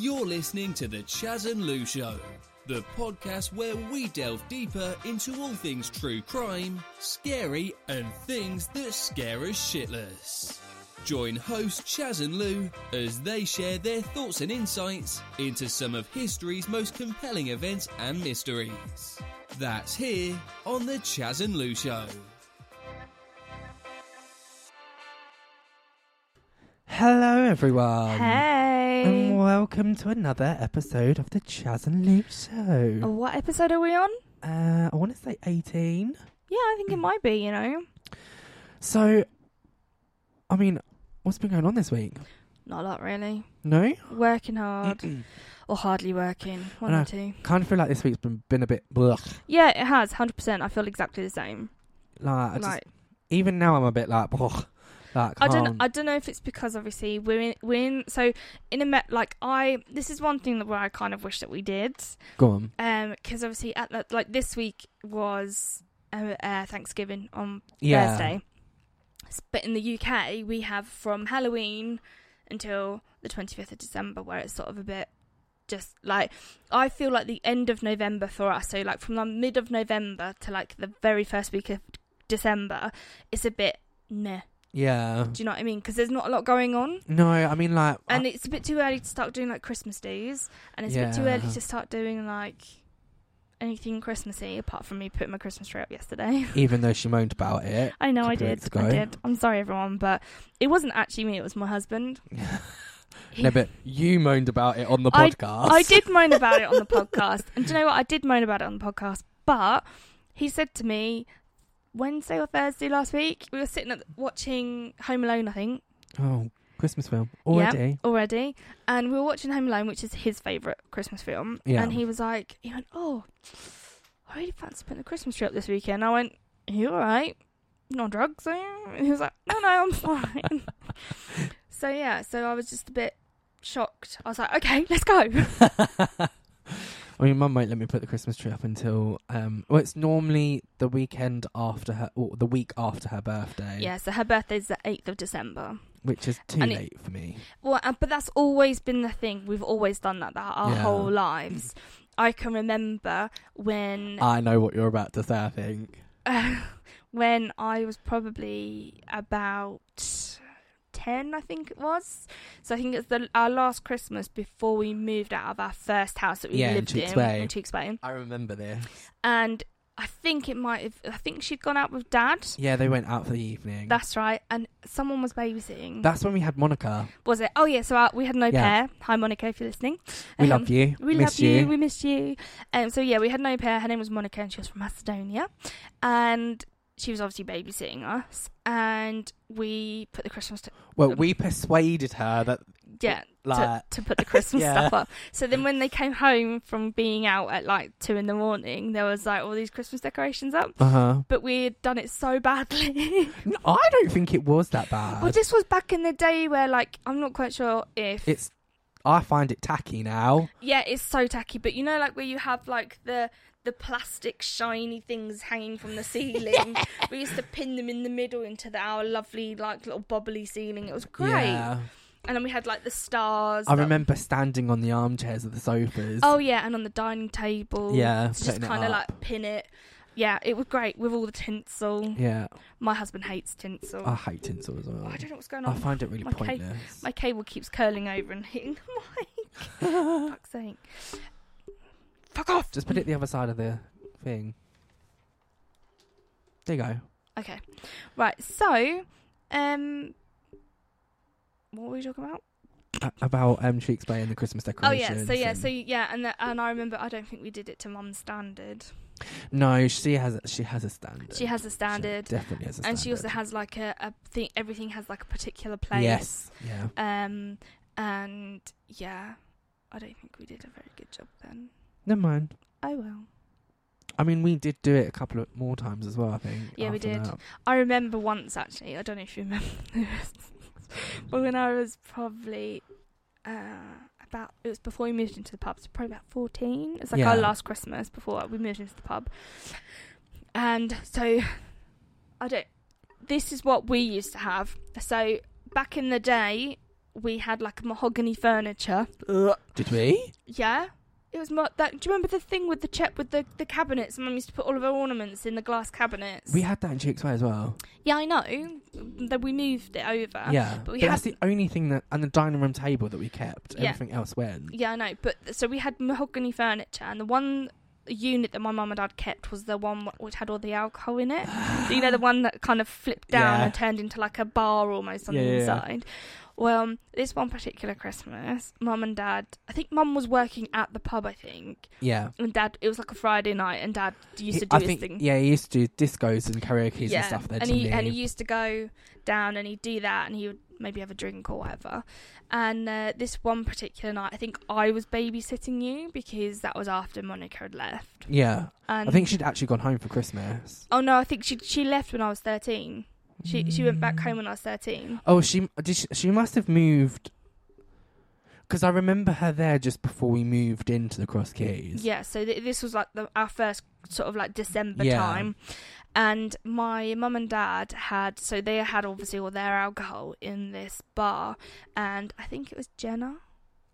You're listening to The Chaz and Lou Show, the podcast where we delve deeper into all things true crime, scary, and things that scare us shitless. Join host Chaz and Lou as they share their thoughts and insights into some of history's most compelling events and mysteries. That's here on The Chaz and Lou Show. Hello, everyone. Hey. Welcome to another episode of the Chaz and Lou Show. What episode are we on? Uh, I want to say 18. Yeah, I think it might be, you know. So, I mean, what's been going on this week? Not a lot, really. No? Working hard. or hardly working. One or two. Kind of feel like this week's been, been a bit blech. Yeah, it has. 100%. I feel exactly the same. Like, I just, like, even now I'm a bit like, blech. Like, I don't, I don't know if it's because obviously we're in, we're in, so in a met, like I, this is one thing that where I kind of wish that we did, Go on. um, because obviously at the, like this week was uh, uh, Thanksgiving on Yeah. Thursday. But in the UK, we have from Halloween until the 25th of December, where it's sort of a bit just like I feel like the end of November for us. So like from the mid of November to like the very first week of December, it's a bit nah. Yeah. Do you know what I mean? Because there's not a lot going on, No, I mean, like, and I- it's a bit too early to start doing like Christmas days, and it's a bit too early to start doing like anything Christmassy apart from me putting my Christmas tree up yesterday. even though she moaned about it. I know I did. I did. I'm sorry, everyone, but it wasn't actually me. It was my husband. No, but you moaned about it on the I- podcast. I did moan about it on the podcast, and do you know what? I did moan about it on the podcast, but he said to me Wednesday or Thursday last week. We were sitting at watching Home Alone, I think, Oh, Christmas film. Already? already, and we were watching Home Alone, which is his favourite Christmas film. Yeah. And he was like, he went, "Oh, I really fancy putting a Christmas tree up this weekend." I went, "Are you all right? No drugs, are you?" And he was like, "No, no, I'm fine." so yeah, so I was just a bit shocked. I was like, "Okay, let's go." I mean, Mum won't let me put the Christmas tree up until um. Well, it's normally the weekend after her, or the week after her birthday. yeah, so her birthday's the eighth of December. which is too And it- late for me. Well, uh, but that's always been the thing. We've always done that, that our Yeah. whole lives. I can remember when I know what you're about to say. I think. when I was probably about ten, I think it was. So I think it's the our last Christmas before we moved out of our first house that we Yeah, in lived in, Tewkesbury. in Tewkesbury. I remember this. and I think it might have. I think she'd gone out with Dad. Yeah, they went out for the evening. That's right, and someone was babysitting. That's when we had Monica. was it? Oh yeah, so uh, we had no Yeah. pair. Hi Monica, if you're listening. We Um, love you. We Miss love you. We missed you. Um, so yeah, we had no pair. Her name was Monica, and she was from Macedonia, and she was obviously babysitting us. And we put the Christmas, t- Well, we persuaded her that yeah, like to, to put the Christmas Yeah. stuff up. So then when they came home from being out at like two in the morning, there was like all these Christmas decorations up. uh huh. But we had done it so badly. No, I don't think it was that bad. well, this was back in the day where like I'm not quite sure if it's. I find it tacky now. Yeah, it's so tacky. But you know, like where you have like the the plastic shiny things hanging from the ceiling. We used to pin them in the middle into the, our lovely like little bobbly ceiling. It was great. Yeah. And then we had like the stars. I remember standing on the armchairs of the sofas. Oh yeah, and on the dining table. Yeah, just kind of like pin it. Yeah, it was great with all the tinsel. Yeah, My husband hates tinsel. I hate tinsel as well. I don't know what's going on. I find it really My ca- pointless. My cable keeps curling over and hitting the mic. Fuck's sake. Fuck off. Just put it the other side of the thing. There you go. Okay. Right, so um what were we talking about? A- about um, Bay and the Christmas decorations. Oh yeah, so yeah, and- so yeah, and the, and I remember I don't think we did it to mum's standard. no, she has a, she has a standard. She has a She standard. definitely has a standard. and she also has like a, a thing everything has like a particular place. Yes. Yeah. Um and yeah, I don't think we did a very good job then. Never mind. Oh well. I mean, we did do it a couple of more times as well. I think. Yeah, we did. that. I remember once actually, I don't know if you remember this. but when I was probably uh about it was before we moved into the pub, so probably about fourteen. It's like our last Christmas before we moved into the pub. And so I don't this is what we used to have. So back in the day, we had like mahogany furniture. Did we? Yeah. It was mo- that. Do you remember the thing with the check with the, the cabinets? Mum used to put all of her ornaments in the glass cabinets. We had that in Chicks Way as well. yeah, I know. Then we moved it over. yeah, but but, we that's the only thing that and the dining room table that we kept. Yeah. Everything else went. Yeah, I know. But so we had mahogany furniture, and the one unit that my mum and dad kept was the one wh- which had all the alcohol in it. you know the one that kind of flipped down Yeah. and turned into like a bar almost on Yeah, the inside. yeah. Well, this one particular Christmas, mum and dad, I think mum was working at the pub, I think, Yeah. and dad, it was like a Friday night, and dad used He- to do I his think, thing. Yeah, he used to do discos and karaoke's and stuff there, and he, he? and he used to go down and he'd do that, and he would maybe have a drink or whatever. And uh, this one particular night, I think I was babysitting you because that was after Monica had left. yeah. And I think she'd actually gone home for Christmas. Oh no, I think she she left when I was thirteen. She she went back home when I was thirteen. Oh, she did. She, she must have moved. Because I remember her there just before we moved into the Cross Keys. Yeah, so th- this was like the, our first sort of like December Yeah. time, and my mum and dad had so they had obviously all their alcohol in this bar, and I think it was Jenna.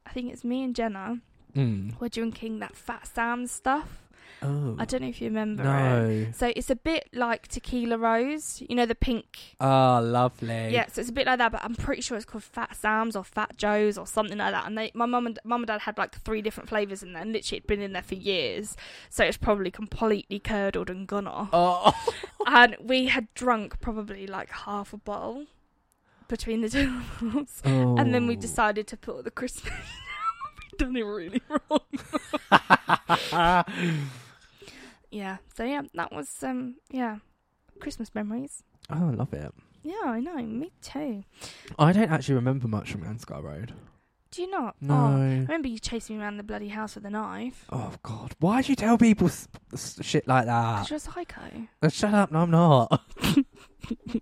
I think it's me and Jenna Mm. were drinking that Fat Sam stuff. Oh. I don't know if you remember it. No. So it's a bit like Tequila Rose, you know the pink Oh, lovely. Yeah, so it's a bit like that, but I'm pretty sure it's called Fat Sam's or Fat Joe's or something like that. And they, my mum and mum and dad had like three different flavors in there, and literally it'd been in there for years, so it's probably completely curdled and gone off. Oh. and we had drunk probably like half a bottle between the two of us, and then we Oh. decided to put the Christmas. Done it really wrong. Yeah, so yeah, that was um yeah, Christmas memories. oh, I love it. Yeah, I know, me too. I don't actually remember much from Ansgar Road. Do you not? No. Oh, I remember you chasing me around the bloody house with a knife. Oh, God. Why do you tell people s- s- shit like that? 'Cause you're a psycho. Uh, Shut up. No, I'm not.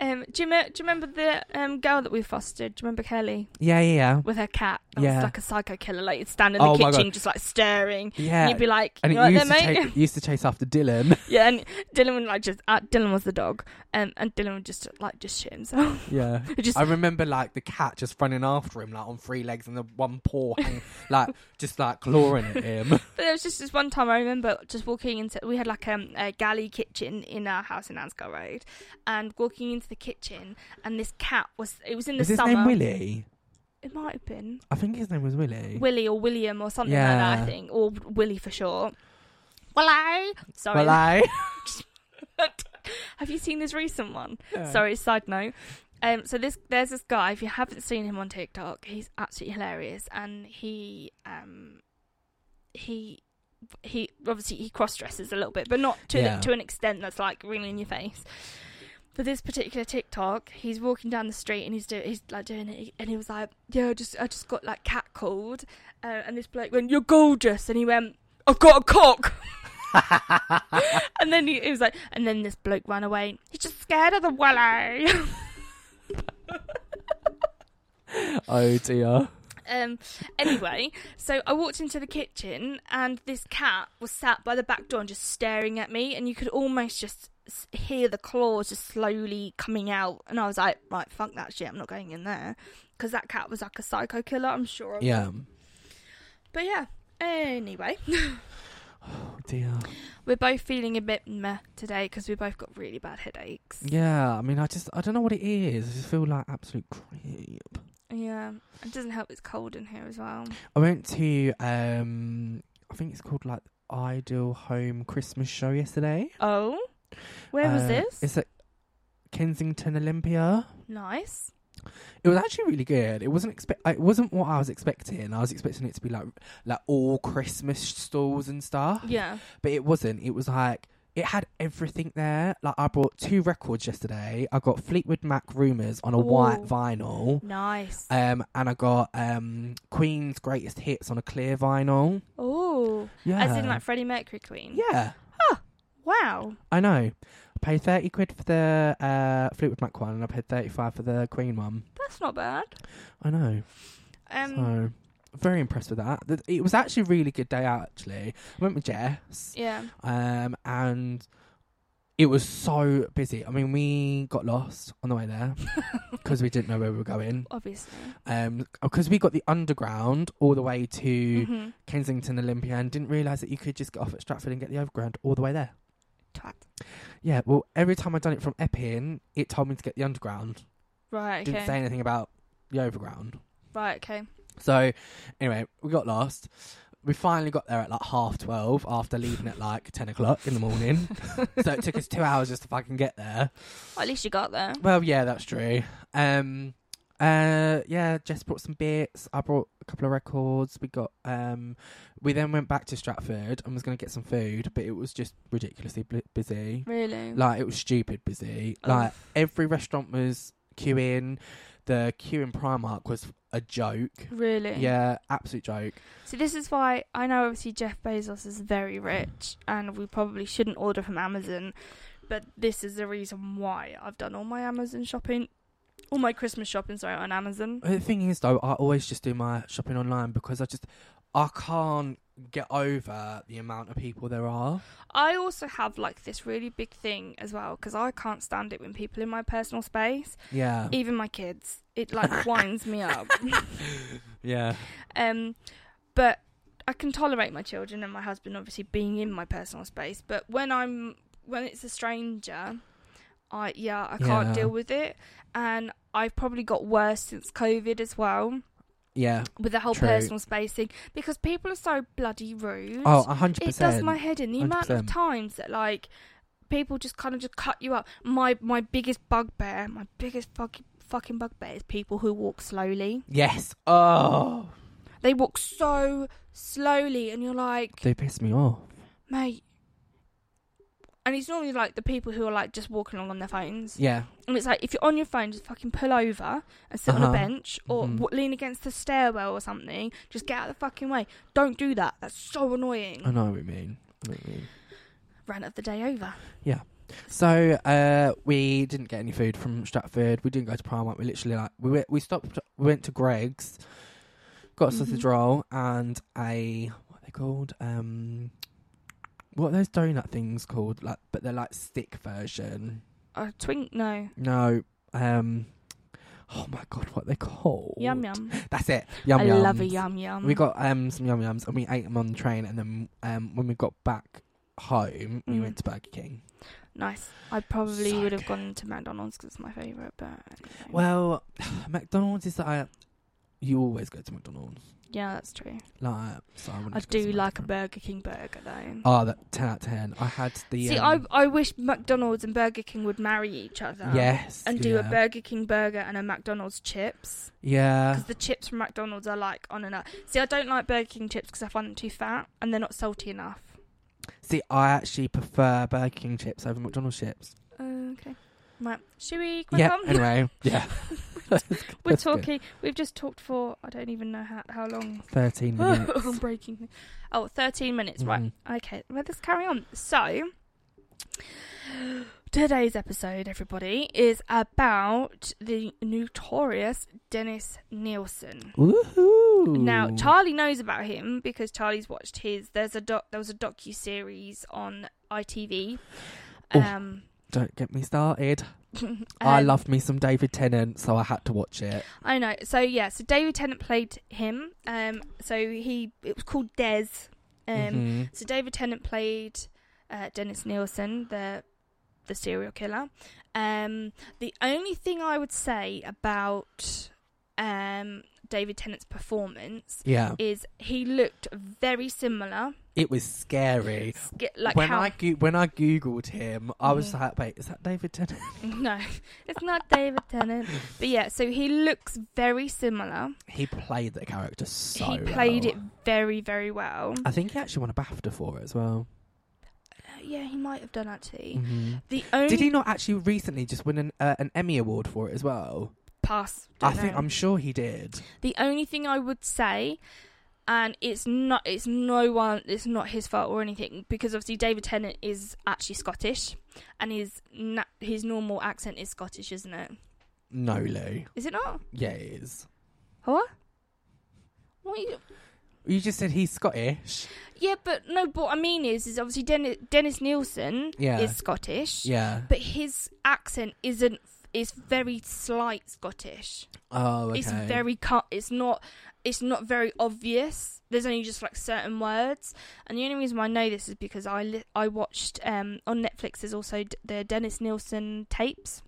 Um, do you, me- do you remember the um, girl that we fostered? Do you remember Kelly Yeah, yeah, yeah. with her cat? That Yeah. was like a psycho killer. Like you'd stand in the Oh kitchen, just like staring. Yeah. And you'd be like, and you right used, there, to mate? chase, used to chase after Dylan. yeah, and Dylan would like just uh, Dylan was the dog, um, and Dylan would just like just shit himself. yeah. Just I remember like the cat just running after him, like on three legs, and the one paw, hang, like just like clawing at him. But there was just this one time I remember just walking into. We had like um, a galley kitchen in our house in Ansgar Road, and walking into the kitchen, and this cat was. It was in the Was his summer. name Willie? It might have been I think his name was Willie. Willie or William or something like that. I Yeah. think, or Willie for short. Willie. Sorry. Well, I. Have you seen his recent one? Sorry, side note. Um, so this there's this guy. If you haven't seen him on TikTok, he's absolutely hilarious, and he um he he obviously he cross dresses a little bit, but not to Yeah. to an extent that's like really in your face. For this particular TikTok, he's walking down the street and he's do, he's like doing it, and he was like, "Yeah, I just I just got like catcalled," uh, and this bloke went, "You're gorgeous," and he went, "I've got a cock." and then he, he was like, and then this bloke ran away. He's just scared of the Willie. oh dear. Um. Anyway, so I walked into the kitchen and this cat was sat by the back door and just staring at me, and you could almost just hear the claws just slowly coming out. And I was like, right, fuck that shit. I'm not going in there because that cat was like a psycho killer. I'm sure. Yeah. But yeah. Anyway, Oh dear. we're both feeling a bit meh today because we both got really bad headaches. Yeah. I mean, I just I don't know what it is. I just feel like absolute creep. Yeah. It doesn't help. It's cold in here as well. I went to um I think it's called like Ideal Home Christmas show yesterday. Oh, where was Uh, this? It's at Kensington Olympia. nice. It was actually really good. It wasn't expect. It wasn't what I was expecting. I was expecting it to be like like all Christmas stalls and stuff. Yeah. But it wasn't. It was like it had everything there. Like I bought two records yesterday. I got Fleetwood Mac Rumours on a white vinyl. Nice. Um, and I got um Queen's Greatest Hits on a clear vinyl. oh, Yeah, as in like Freddie Mercury Queen. yeah. Wow. I know. I paid thirty quid for the uh, Fleetwood Mac one, and I paid thirty five for the Queen one. That's not bad. I know. Um. so very impressed with that. It was actually a really good day out. Actually, I went with Jess, Yeah. um, and it was so busy. I mean, we got lost on the way there because we didn't know where we were going. Obviously. Um, because we got the underground all the way to hmm Kensington Olympia and didn't realise that you could just get off at Stratford and get the overground all the way there. Twat. Yeah, well, every time I'd done it from Epping, it told me to get the underground. Right. Okay. Didn't say anything about the overground. Right. Okay. So, anyway, we got lost. We finally got there at like half twelve after leaving at like ten o'clock in the morning. so it took us two hours just to fucking get there. Well, at least you got there. Well, yeah, that's true. Um, uh, yeah, Jess brought some bits. I brought a couple of records. We got um, we then went back to Stratford and was going to get some food, but it was just ridiculously bl- busy. Really. Like it was stupid busy. Like every restaurant was queuing. The queue in Primark was a joke. really. Yeah, absolute joke. So this is why I know obviously Jeff Bezos is very rich, and we probably shouldn't order from Amazon. But this is the reason why I've done all my Amazon shopping, all my Christmas shopping, sorry, on Amazon. The thing is, though, I always just do my shopping online because I just I can't get over the amount of people there are. I also have like this really big thing as well because I can't stand it when people in my personal space, Yeah, even my kids, it like winds me up. yeah, Um, but I can tolerate my children and my husband obviously being in my personal space. But when I'm when it's a stranger, I yeah I can't Yeah. deal with it, and I've probably got worse since COVID as well yeah. with the whole True. personal space thing because people are so bloody rude. Oh, a hundred it does my head in the amount of times that like people just kind of just cut you up. My my biggest bugbear, my biggest fucking fucking bugbear is people who walk slowly. Yes. Oh, They walk so slowly, and you're like, they piss me off. mate. And it's normally like the people who are like just walking along on their phones. Yeah, And it's like if you're on your phone, just fucking pull over and sit on Uh-huh. a bench or Mhm. w- lean against the stairwell or something. Just get out of the fucking way. Don't do that. That's so annoying. I know what you mean. I know what you mean. Rant of the day over. Yeah. So uh, we didn't get any food from Stratford. We didn't go to Primark. We literally like we went, we stopped. We went to Greggs, got a sausage Mhm. roll and a what are they called? Um, what are those donut things called? Like, but they're like stick version. A twink? No. No. Um. Oh my god, what are they called? Yum yum. That's it. Yum yum. I love a yum yum. We got um some yum yums and we ate them on the train and then um when we got back home we Mm. went to Burger King. nice. I probably So would have gone to McDonald's because it's my favourite. But anyway. Well, McDonald's is like you always go to McDonald's. Yeah, that's true. Like so I, I do like a. Burger King burger though. Oh, that ten out of ten. I had the See, um, I I wish McDonald's and Burger King would marry each other. yes And do a. Burger King burger and a McDonald's chips. Yeah, Because the chips from McDonald's are like on and up. See, I don't like Burger King chips because I find them too fat and they're not salty enough. see, I actually prefer Burger King chips over McDonald's chips. Uh, okay. Right. Should we yeah. Anyway, yeah. We're talking. We've just talked for I don't even know how how long. Thirteen minutes. I'm breaking. Oh, 13 minutes. Right. Mhm. Okay. Well, let's carry on. So, today's episode, everybody, is about the notorious Dennis Nilsen. Woohoo! Now, Charlie knows about him because Charlie's watched his. There's a doc. There was a docu series on ITV. Oh. Um, Don't get me started. I um, loved me some David Tennant, so I had to watch it. I know. So yeah. So David Tennant played him. Um. So he. It was called Des. Um. Mhm. So David Tennant played uh, Dennis Nilsen, the the serial killer. Um, the only thing I would say about um, David Tennant's performance Yeah, is he looked very similar. It was scary. Like when how? I go- when I googled him, I was Mhm. like, "Wait, is that David Tennant?" no, it's not David Tennant. But yeah, so he looks very similar. He played the character so. he played well. it very, very well. I think he actually won a BAFTA for it as well. Uh, yeah, he might have done actually. Mhm. The only Did he not actually recently just win an uh, an Emmy award for it as well? pass? I don't think know. I'm sure he did. The only thing I would say, and it's not, it's no one, it's not his fault or anything, because obviously David Tennant is actually Scottish, and his na- his normal accent is Scottish, isn't it? No, Lou. Is it not? Yeah, it is. What? What? You, oh, You just said he's Scottish. Yeah, but no. But what I mean is, is obviously Dennis, Dennis Nilsen Yeah. is Scottish, Yeah. but his accent isn't. Is very slight Scottish. Oh, okay. It's very cut. It's not. It's not very obvious. There's only just like certain words, and the only reason why I know this is because I li- I watched um on Netflix. There's also d- the Dennis Nilsen tapes.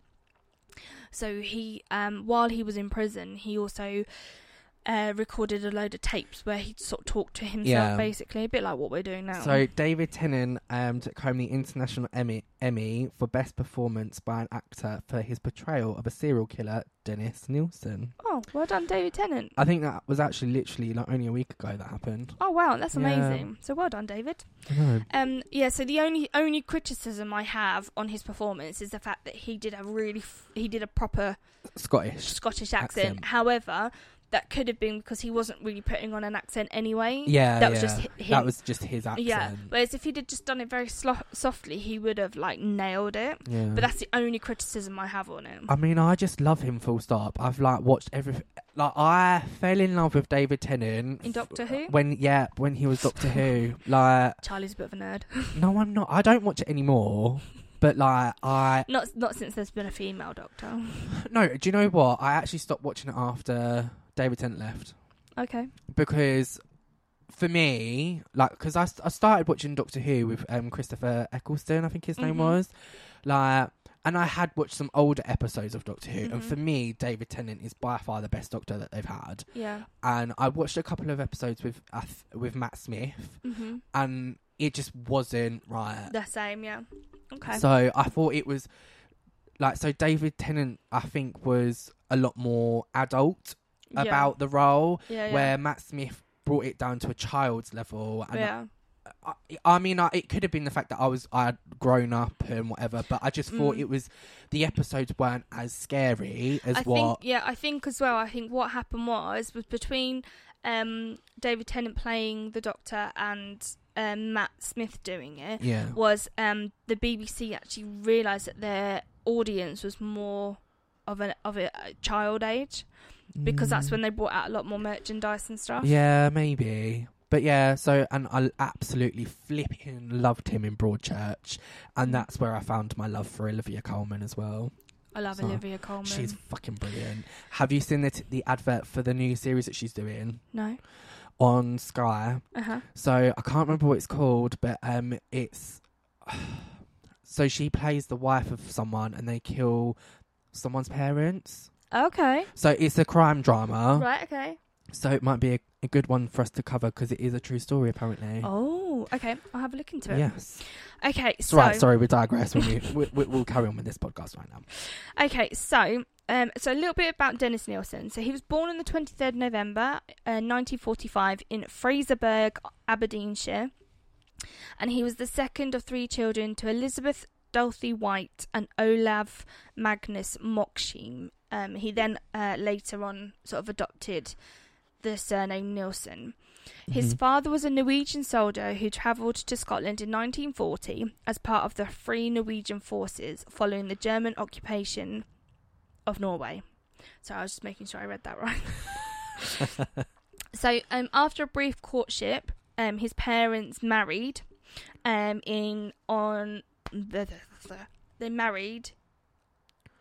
So he um while he was in prison, he also. Uh, recorded a load of tapes where he'd sort of talked to himself, Yeah. basically, a bit like what we're doing now. So David Tennant um, took home the International Emmy, Emmy for Best Performance by an Actor for his portrayal of a serial killer, Dennis Nilsen. oh, well done, David Tennant. I think that was actually literally like only a week ago that happened. Oh wow, that's Yeah. amazing. So well done, David. Um, yeah. So the only only criticism I have on his performance is the fact that he did a really f- he did a proper Scottish. Scottish accent. Accent. However, that could have been because he wasn't really putting on an accent anyway. Yeah, that was yeah. just hi- him. That was just his accent. yeah. Whereas if he'd have just done it very slo- softly, he would have like nailed it. Yeah. But that's the only criticism I have on him. I mean, I just love him. Full stop. I've like watched every. Like I fell in love with David Tennant In Doctor Who, when yeah when he was Doctor Who. Like Charlie's a bit of a nerd. no, I'm not. I don't watch it anymore. But like I not not since there's been a female Doctor. no. Do you know what? I actually stopped watching it after David Tennant left Okay. because for me, like, because I, st- I started watching Doctor Who with um Christopher Eccleston, I think his name Mhm. was, like, and I had watched some older episodes of Doctor Who, Mhm. and for me, David Tennant is by far the best Doctor that they've had. Yeah. And I watched a couple of episodes with uh, with Matt Smith, Mhm. and it just wasn't right. The same. Yeah. Okay. So I thought it was like so. David Tennant, I think, was a lot more adult Yeah. about the role, yeah, where Matt Smith brought it down to a child's level. And yeah. I, I mean, I, it could have been the fact that I was I had grown up and whatever, but I just thought Mm. it was the episodes weren't as scary as I what. think yeah, I think as well. I think what happened was was between um, David Tennant playing the Doctor and um, Matt Smith doing it yeah, was um, the BBC actually realised that their audience was more of an of a child age because that's Mm. when they brought out a lot more merchandise and stuff. Yeah, maybe. But yeah, so and I absolutely flipping loved him in Broadchurch, and that's where I found my love for Olivia Colman as well. I love So, Olivia Colman. She's fucking brilliant. Have you seen the t- the advert for the new series that she's doing no. on Sky? Uh huh. So I can't remember what it's called, but um, it's so she plays the wife of someone, and they kill someone's parents. Okay. So it's a crime drama. Right. Okay. So it might be a, a good one for us to cover because it is a true story, apparently. Oh. Okay. I'll have a look into it. Yes. Okay. So. right. Sorry, we digress. When we, we, we we'll carry on with this podcast right now. Okay, so um, so a little bit about Dennis Nilsen. So he was born on the 23rd November, uh, 1945, in Fraserburgh, Aberdeenshire, and he was the second of three children to Elizabeth Dorothy White and Olav Magnus Moksheim. Um, he then uh, later on sort of adopted the surname Nilsen. His Mhm. father was a Norwegian soldier who travelled to Scotland in 1940 as part of the Free Norwegian Forces following the German occupation of Norway. So I was just making sure I read that right. so um, after a brief courtship, um, his parents married. Um, in on the, the, the they married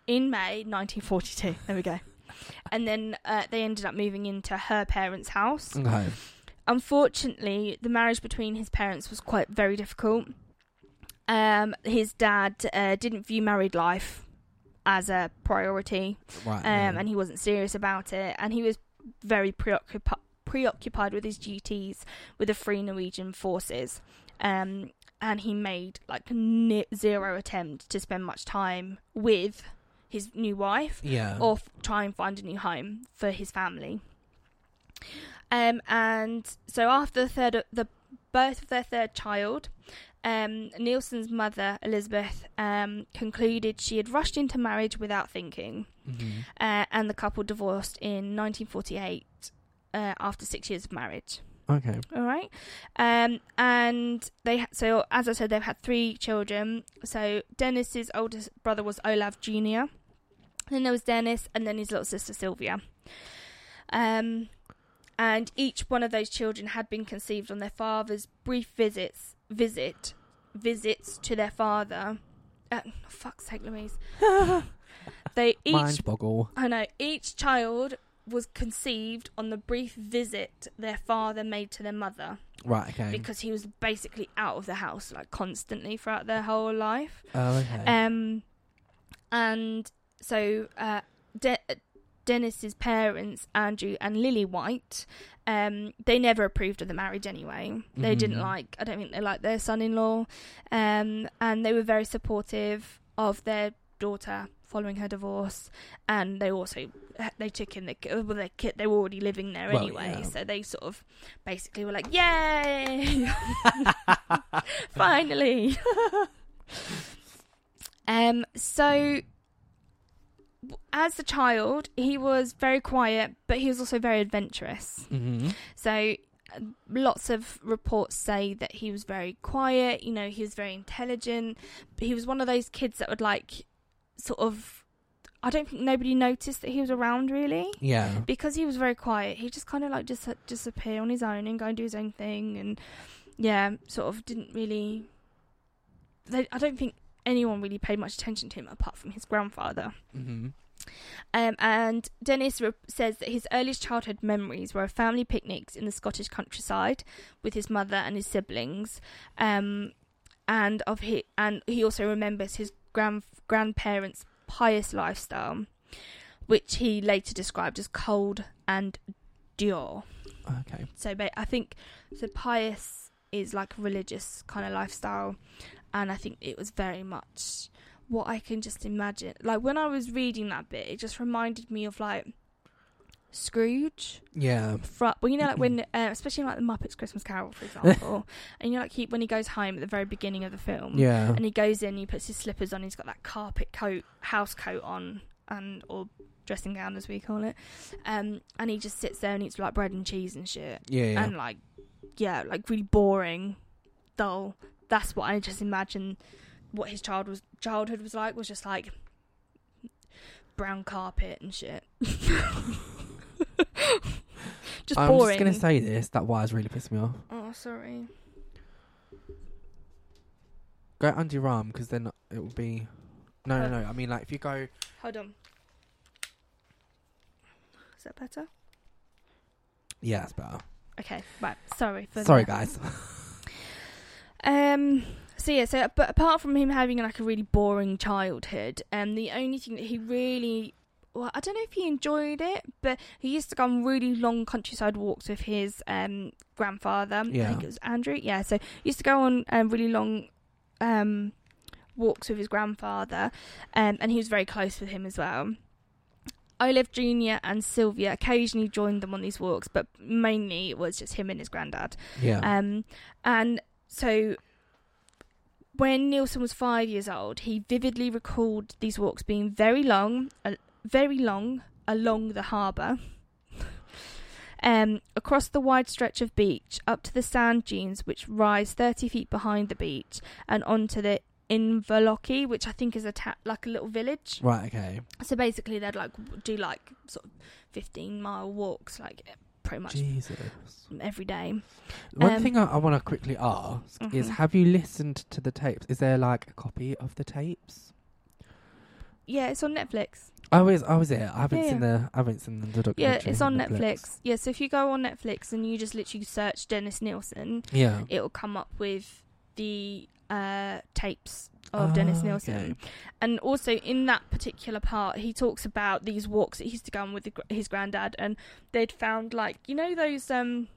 in May 1942. There we go. And then uh, they ended up moving into her parents' house Okay. unfortunately, the marriage between his parents was quite very difficult. Um, his dad uh, didn't view married life as a priority, Right. um, yeah. and he wasn't serious about it, and he was very preoccupied preoccupied with his duties with the Free Norwegian Forces. Um, and he made like ne- zero attempt to spend much time with his new wife yeah. or f- try and find a new home for his family. Um, and so after the third, the birth of their third child, um, Nilsen's mother Elizabeth um, concluded she had rushed into marriage without thinking, Mhm. uh, and the couple divorced in 1948 uh, after six years of marriage. Okay. All right, um, and they ha- so as I said, they've had three children. So Dennis's oldest brother was Olav Junior. Then there was Dennis, and then his little sister Sylvia. Um, and each one of those children had been conceived on their father's brief visits visit visits to their father. Uh, fuck's sake, Louise. they each Mind boggle. I know each child was conceived on the brief visit their father made to their mother Right. Okay. because he was basically out of the house like constantly throughout their whole life. oh, okay. Um, and so uh, De- Dennis's parents, Andrew and Lily White, um, they never approved of the marriage anyway. They didn't Mhm. like. I don't think they liked their son-in-law, um, and they were very supportive of their daughter following her divorce. And they also they took in the well, their kid. They were already living there Well, anyway, yeah. so they sort of basically were like, "Yay, finally!" um, so as a child, he was very quiet, but he was also very adventurous. hmm So uh, lots of reports say that he was very quiet, you know, he was very intelligent, but he was one of those kids that would like sort of I don't think nobody noticed that he was around really. Yeah. Because he was very quiet, he just kind of like just disappear on his own and go and do his own thing and yeah, sort of didn't really they, I don't think anyone really paid much attention to him apart from his grandfather. hmm Um, and Dennis re- says that his earliest childhood memories were of family picnics in the Scottish countryside with his mother and his siblings, um, and of he and he also remembers his grand grandparents' pious lifestyle, which he later described as cold and dure. Okay. So I think so. Pious is like a religious kind of lifestyle, and I think it was very much what I can just imagine. Like when I was reading that bit, it just reminded me of like Scrooge. Yeah. Fr- well, you know, like when, uh, especially like the Muppets Christmas Carol, for example, and you know, like he when he goes home at the very beginning of the film, Yeah. and he goes in, he puts his slippers on, he's got that carpet coat, house coat on, and or dressing gown as we call it, um, and he just sits there and eats like bread and cheese and shit Yeah. Yeah. and like yeah like really boring dull that's what i just imagine what his child was childhood was like was just like brown carpet and shit just I'm boring just gonna say this. That wires really pissed me off. oh sorry Go under your arm because then it will be. No, no, no. I mean, like if you go. hold on is that better Yeah, that's better. okay right sorry for Sorry, guys. Um. So yeah. So, but apart from him having like a really boring childhood, um, the only thing that he really, well, I don't know if he enjoyed it, but he used to go on really long countryside walks with his um grandfather. I Yeah. think it was Andrew. Yeah. So he used to go on um, really long um walks with his grandfather, um, and he was very close with him as well. Olav Jr. and Sylvia occasionally joined them on these walks, but mainly it was just him and his granddad. Yeah. Um, and so when Nilsen was five years old, he vividly recalled these walks being very long, uh, very long along the harbour. Um, across the wide stretch of beach, up to the sand dunes which rise 30 feet behind the beach, and onto the Inverallochy, which I think is a ta- like a little village. right. Okay. So basically, they'd like do like sort of 15 mile walks, like pretty much Jesus. every day. One Um, thing I, I want to quickly ask is: Mhm. Have you listened to the tapes? Is there like a copy of the tapes? Yeah, it's on Netflix. Oh, is oh, is it? I haven't Yeah, seen the. I haven't seen the documentary. Yeah, it's on Netflix. Yeah, so if you go on Netflix and you just literally search Dennis Nilsen, Yeah. it'll come up with the uh, tapes of Dennis Oh, Nilsen. okay. And also in that particular part, he talks about these walks that he used to go on with his granddad, and they'd found like you know those um.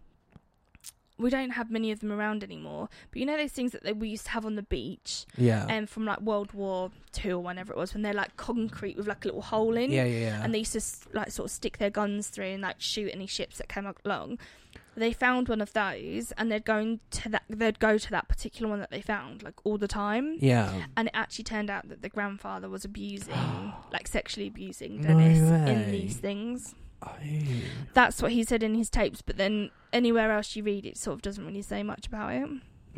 We don't have many of them around anymore, but you know those things that they, we used to have on the beach, Yeah. um, from like World War Two or whenever it was, when they're like concrete with like a little hole in. yeah, yeah, yeah. and they used to like sort of stick their guns through and like shoot any ships that came along. They found one of those, and they'd go into that. They'd go to that particular one that they found like all the time. yeah. And it actually turned out that the grandfather was abusing, like sexually abusing No Dennis in these things. Oh. That's what he said in his tapes. But then anywhere else you read, it sort of doesn't really say much about it.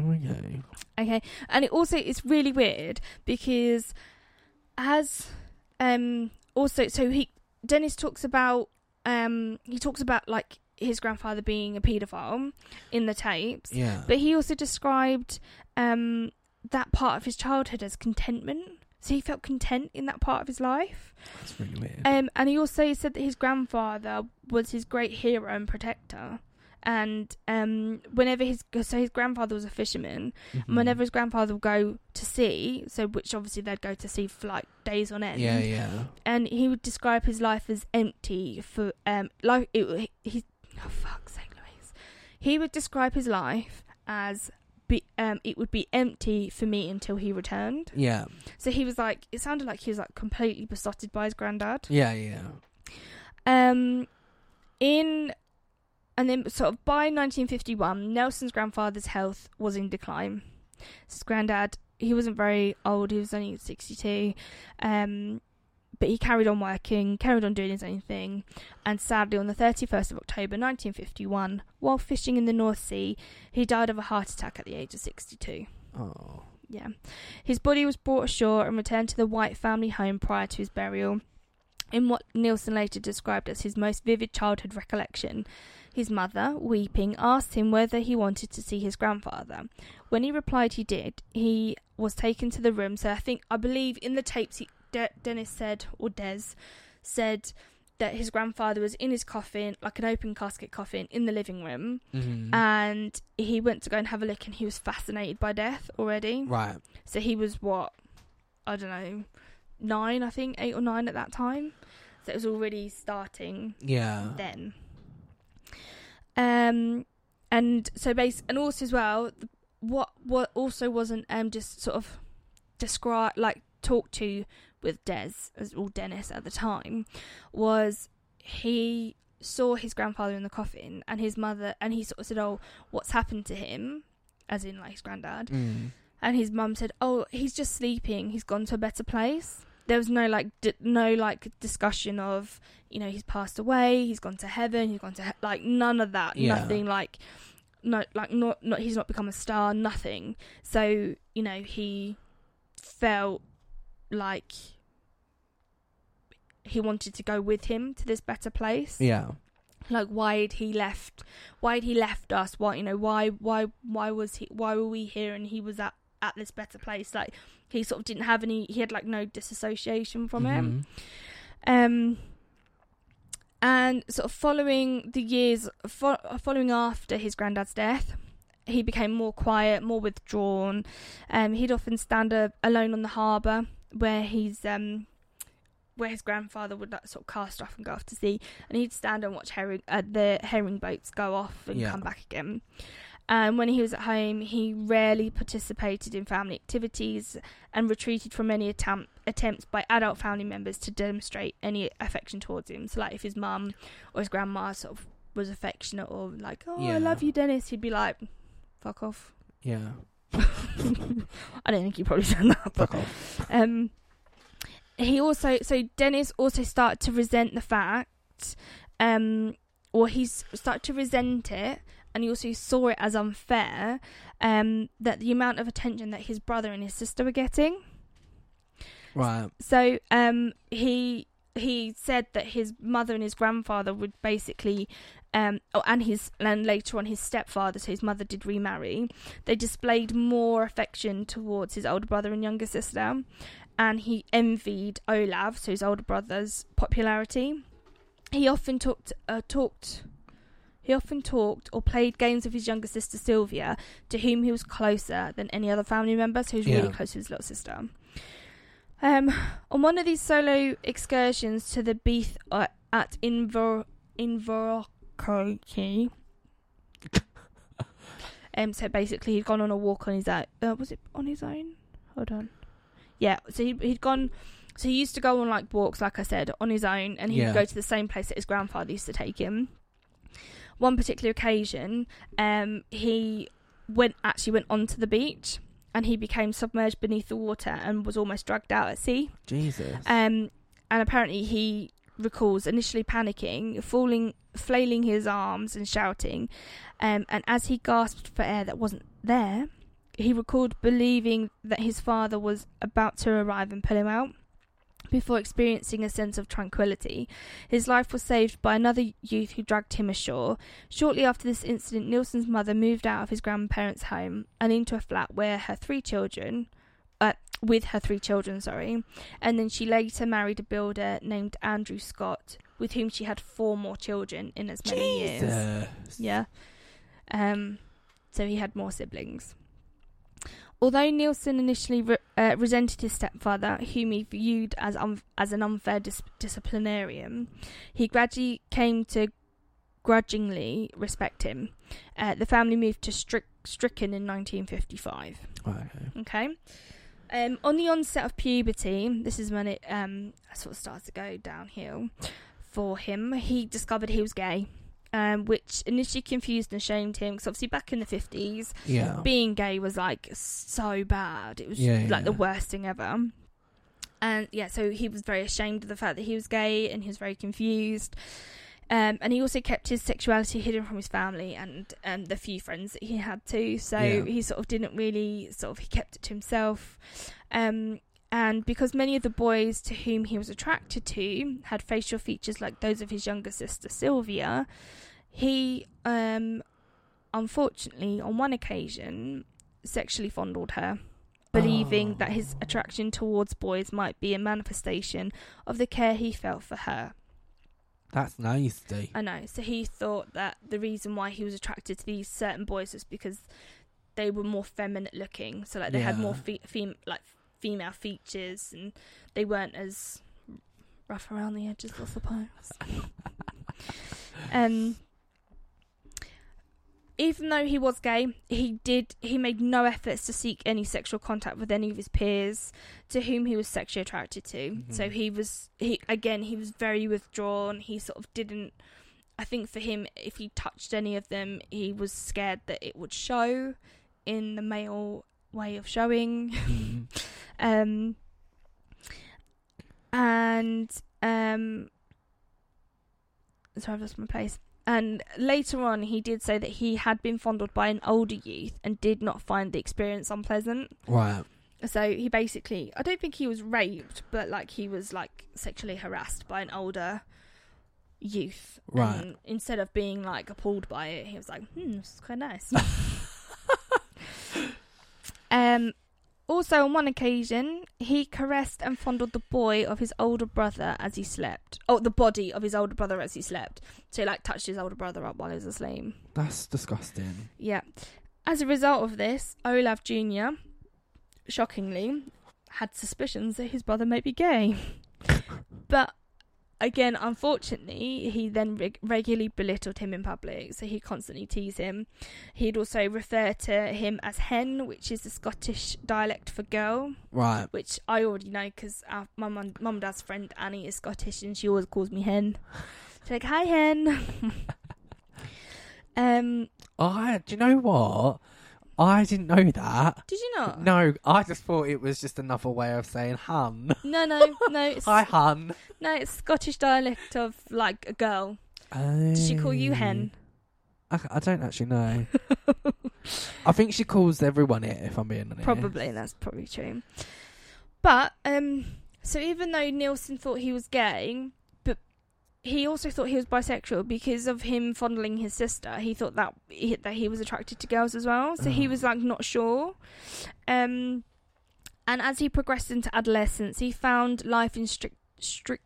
Okay. Okay, and it also it's really weird because as um also so he Dennis talks about um he talks about like his grandfather being a paedophile in the tapes, Yeah. but he also described um, that part of his childhood as contentment. So he felt content in that part of his life. That's really weird. Um, and he also said that his grandfather was his great hero and protector. And um, whenever his so his grandfather was a fisherman, Mhm. whenever his grandfather would go to sea, so which obviously they'd go to sea for like days on end. Yeah, yeah. And he would describe his life as empty for um like it, he oh fuck's sake, Louise. He would describe his life as be, um it would be empty for me until he returned. Yeah. So he was like it sounded like he was like completely besotted by his granddad. Yeah, yeah. Um, in and then sort of by 1951, Nilsen's grandfather's health was in decline. His granddad, he wasn't very old; he was only 62. Um, but he carried on working, carried on doing his own thing, and sadly, on the 31st of October 1951, while fishing in the North Sea, he died of a heart attack at the age of 62. Oh. Yeah. His body was brought ashore and returned to the White family home prior to his burial. In what Nilsen later described as his most vivid childhood recollection, his mother, weeping, asked him whether he wanted to see his grandfather. When he replied he did, he was taken to the room. So I think, I believe in the tapes, he, De- Dennis said, or Des said, that his grandfather was in his coffin, like an open casket coffin, in the living room Mhm. and he went to go and have a look and he was fascinated by death already right. so he was what i don't know nine i think eight or nine at that time so it was already starting Yeah. then um and so base and also as well what what also wasn't um just sort of described like talked to with des as or dennis at the time was he saw his grandfather in the coffin and his mother and he sort of said oh what's happened to him? As in like his granddad. Mm. and his mum said oh he's just sleeping. He's gone to a better place. There was no like d- no like discussion of you know he's passed away he's gone to heaven he's gone to he- like none of that. Yeah. nothing like no like not not he's not become a star nothing. So you know he felt like he wanted to go with him to this better place. Yeah. like why had he left why had he left us? Why you know why why why was he why were we here and he was at at this better place? Like he sort of didn't have any he had like no disassociation from it Mhm. um and sort of following the years fo- following after his granddad's death he became more quiet more withdrawn. Um he'd often stand a- alone on the harbour where he's um where his grandfather would like, sort of cast off and go off to sea and he'd stand and watch herring uh, the herring boats go off and Yeah. come back again and when he was at home he rarely participated in family activities and retreated from any attempt, attempts by adult family members to demonstrate any affection towards him. So, like, if his mum or his grandma sort of was affectionate or like, "Oh, Yeah. I love you, Dennis," he'd be like, "Fuck off." Yeah. I don't think he probably done that, but Fuck off. um, he also so Dennis also started to resent the fact, um, or he's started to resent it, and he also saw it as unfair, um, that the amount of attention that his brother and his sister were getting. Right. So um, he he said that his mother and his grandfather would basically, um, oh, and his and later on his stepfather, so his mother did remarry. They displayed more affection towards his older brother and younger sister, and he envied Olav, so his older brother's popularity. He often talked uh, talked. He often talked or played games with his younger sister Sylvia, to whom he was closer than any other family member, so he was really close to his little sister. Um, on one of these solo excursions to the Beath uh, at Invor Invercote, um, so basically he'd gone on a walk on his own. Uh, was it on his own? Hold on. Yeah, so he, he'd gone. So he used to go on like walks, like I said, on his own, and he'd Yeah. go to the same place that his grandfather used to take him. One particular occasion, um, he went actually went onto the beach, and he became submerged beneath the water and was almost dragged out at sea. Jesus. Um, and apparently he recalls initially panicking, falling, flailing his arms and shouting. Um, and as he gasped for air that wasn't there, he recalled believing that his father was about to arrive and pull him out. Before experiencing a sense of tranquility, his life was saved by another youth who dragged him ashore. Shortly after this incident, Nilsen's mother moved out of his grandparents' home and into a flat where her three children, with her three children, sorry, and then she later married a builder named Andrew Scott, with whom she had four more children in as many years. Yeah. Um, so he had more siblings. Although Nilsen initially re- uh, resented his stepfather, whom he viewed as un- as an unfair dis- disciplinarian, he gradually came to grudgingly respect him. Uh, the family moved to Strick- Strichen in 1955. Okay. Okay. Um, on the onset of puberty, this is when it um, sort of starts to go downhill for him. He discovered he was gay, um, which initially confused and shamed him because obviously back in the fifties, Yeah. being gay was like so bad. It was Yeah, like the worst thing ever. And yeah, so he was very ashamed of the fact that he was gay, and he was very confused. Um, and he also kept his sexuality hidden from his family and and the few friends that he had too. So Yeah. he sort of didn't really sort of he kept it to himself. Um, and because many of the boys to whom he was attracted to had facial features like those of his younger sister Sylvia, he um, unfortunately on one occasion sexually fondled her. Believing that his Oh. attraction towards boys might be a manifestation of the care he felt for her. That's nasty. I know. So he thought that the reason why he was attracted to these certain boys was because they were more feminine looking. So like they had more fe- fem- like female features, and they weren't as rough around the edges, I suppose. um. Even though he was gay, he did he made no efforts to seek any sexual contact with any of his peers to whom he was sexually attracted to. So Mhm. he was he again he was very withdrawn. He sort of didn't I think for him if he touched any of them he was scared that it would show in the male way of showing. Mhm. um and um sorry I've lost my place. And later on, he did say that he had been fondled by an older youth and did not find the experience unpleasant. Right. So he basically, I don't think he was raped, but like he was like sexually harassed by an older youth. Right. And instead of being like appalled by it, he was like, "Hmm, this is quite nice." um. Also, on one occasion, he caressed and fondled the boy of his older brother as he slept. Oh, the body of his older brother as he slept. So he like touched his older brother up while he was asleep. That's disgusting. Yeah. As a result of this, Olav Jr., shockingly, had suspicions that his brother may be gay. but again, unfortunately, he then reg- regularly belittled him in public, so he constantly teased him. He'd also refer to him as hen, which is the Scottish dialect for girl, Right. which I already know because my mum mum and dad's friend Annie is Scottish and she always calls me hen. She's like, "Hi, hen." um, I. Do you know what? I didn't know that. did you not? No, I just thought it was just another way of saying hun. No, no, no. It's, Hi, hun. No, it's Scottish dialect of like a girl. Does she call you hen? I, I don't actually know. I think she calls everyone it. If I'm being honest. Probably, that's probably true. But um, so even though Nilsen thought he was gay, he also thought he was bisexual because of him fondling his sister. He thought that he, that he was attracted to girls as well. So he Oh. was like not sure. Um, and as he progressed into adolescence, he found life in Strichen Strichen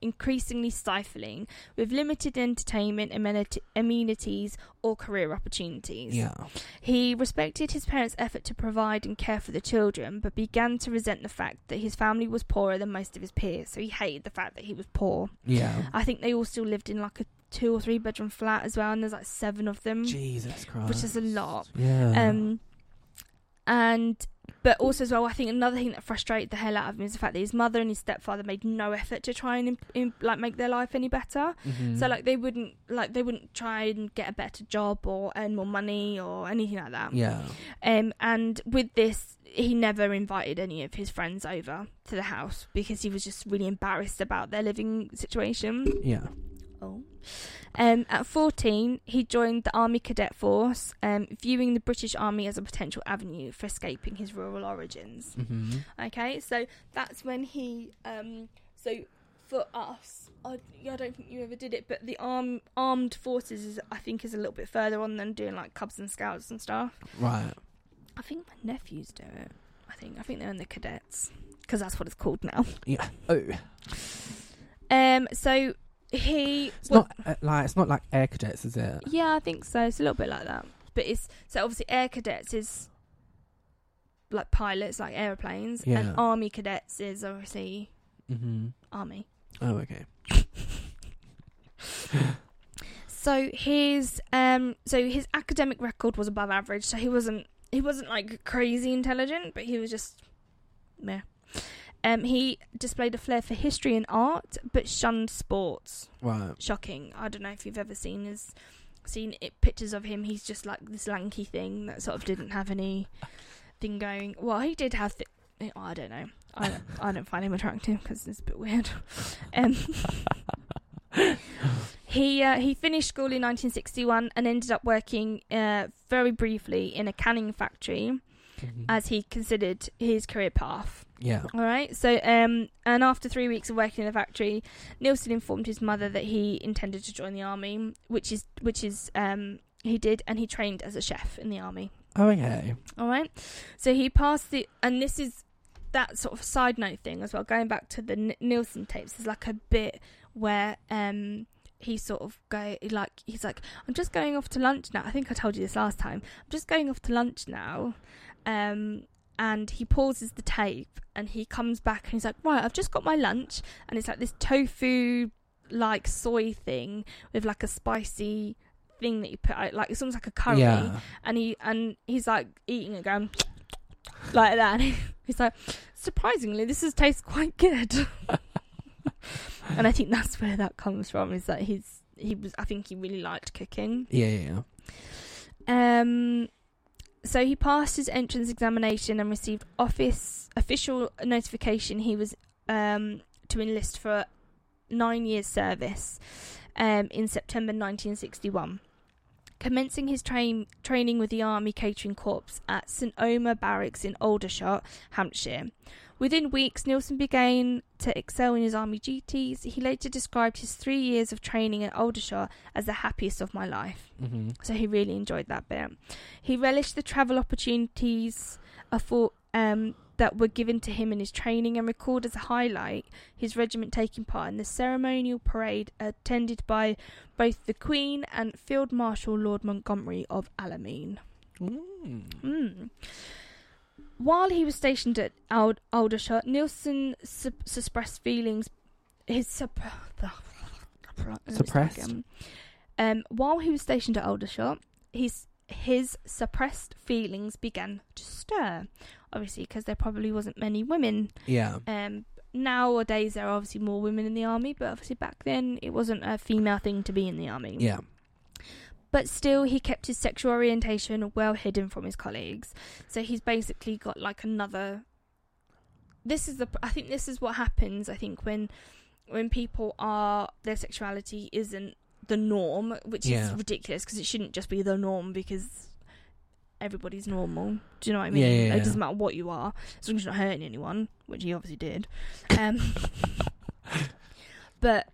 increasingly stifling, with limited entertainment, amenity, amenities, or career opportunities. Yeah. He respected his parents' effort to provide and care for the children, but began to resent the fact that his family was poorer than most of his peers. So he hated the fact that he was poor. Yeah. I think they all still lived in like a two or three bedroom flat as well, and there's like seven of them, Jesus Christ. which is a lot. Yeah. Um, and but also as well, I think another thing that frustrated the hell out of him is the fact that his mother and his stepfather made no effort to try and im- im- like make their life any better. Mhm. So like they wouldn't like they wouldn't try and get a better job or earn more money or anything like that. Yeah. Um, and with this, he never invited any of his friends over to the house because he was just really embarrassed about their living situation. Yeah. Oh. Um, at 14, he joined the Army Cadet Force, um, viewing the British Army as a potential avenue for escaping his rural origins. Mm-hmm. Okay, so that's when he. Um, so for us, I, I don't think you ever did it, but the arm, armed forces is, I think, is a little bit further on than doing like Cubs and Scouts and stuff. Right. I think my nephews do it. I think I think they're in the cadets because that's what it's called now. Yeah. Oh. Um, so he. It's well, not uh, like it's not like air cadets, is it? Yeah, I think so. It's a little bit like that, but it's so obviously air cadets is like pilots, like airplanes, Yeah. and army cadets is obviously Mm-hmm. army. Oh, okay. So his um so his academic record was above average. So he wasn't he wasn't like crazy intelligent, but he was just meh. Um, he displayed a flair for history and art, but shunned sports. Right. Shocking. I don't know if you've ever seen his seen it, pictures of him. He's just like this lanky thing that sort of didn't have any thing going. Well, he did have. Th- oh, I don't know. I don't, I don't find him attractive because it's a bit weird. Um, he uh, he finished school in 1961 and ended up working uh, very briefly in a canning factory Mhm. as he considered his career path. yeah. All right. So, um, and after three weeks of working in the factory, Nilsen informed his mother that he intended to join the army, which is which is um he did, and he trained as a chef in the army. Oh, okay. All right. So he passed the, and this is that sort of side note thing as well. Going back to the N- Nilsen tapes, there's like a bit where um he sort of go like he's like I'm just going off to lunch now. I think I told you this last time. I'm just going off to lunch now. Um and he pauses the tape and he comes back and he's like, Right, I've just got my lunch. And it's like this tofu like soy thing with like a spicy thing that you put out like it's almost like a curry. Yeah. and he and he's like eating it going like that. And he's like surprisingly this is tastes quite good. And i think that's where that comes from is that he's he was i think he really liked cooking. Yeah, yeah, um so he passed his entrance examination and received office official notification he was um to enlist for 9 years service um in September 1961 commencing his train training with the Army Catering Corps at St Omer Barracks in Aldershot, Hampshire. Within weeks, Nilsen began to excel in his army duties. He later described his three years of training at Aldershot as the happiest of my life. Mm-hmm. So he really enjoyed that bit. He relished the travel opportunities afford, um, that were given to him in his training and recalled as a highlight his regiment taking part in the ceremonial parade attended by both the Queen and Field Marshal Lord Montgomery of Alamein. Mm. Mm. While he was stationed at Ald- Aldershot, Nilsen sup- suppressed feelings. His sup- Suppressed? Um, um, while he was stationed at Aldershot, his his suppressed feelings began to stir. Obviously, because there probably wasn't many women. Yeah. Um, nowadays there are obviously more women in the army, but obviously back then it wasn't a female thing to be in the army Yeah. But still he kept his sexual orientation well hidden from his colleagues. So he's basically got like another this is the i think this is what happens i think when when people are their sexuality isn't the norm which Yeah. is ridiculous because it shouldn't just be the norm because everybody's normal. Do you know what i mean? Yeah, yeah, it doesn't matter what you are as long as you're not hurting anyone which he obviously did. Um but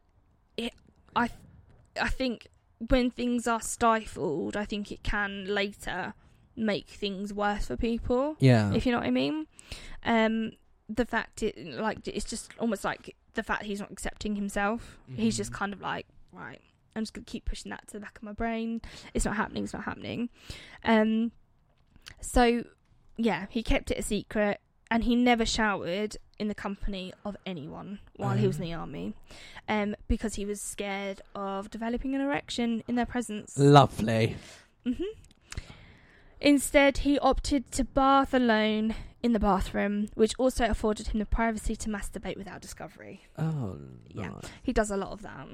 it, i i think when things are stifled, I think it can later make things worse for people. Yeah. If you know what I mean. Um, the fact it like it's just almost like the fact he's not accepting himself. He's just Mhm. kind of like, right, I'm just gonna keep pushing that to the back of my brain. It's not happening. It's not happening. Um, so yeah, he kept it a secret, and he never showered in the company of anyone while he was in the army, um, because he was scared of developing an erection in their presence. Lovely. hmm Instead, he opted to bath alone in the bathroom, which also afforded him the privacy to masturbate without discovery. Oh, Yeah. He does a lot of that.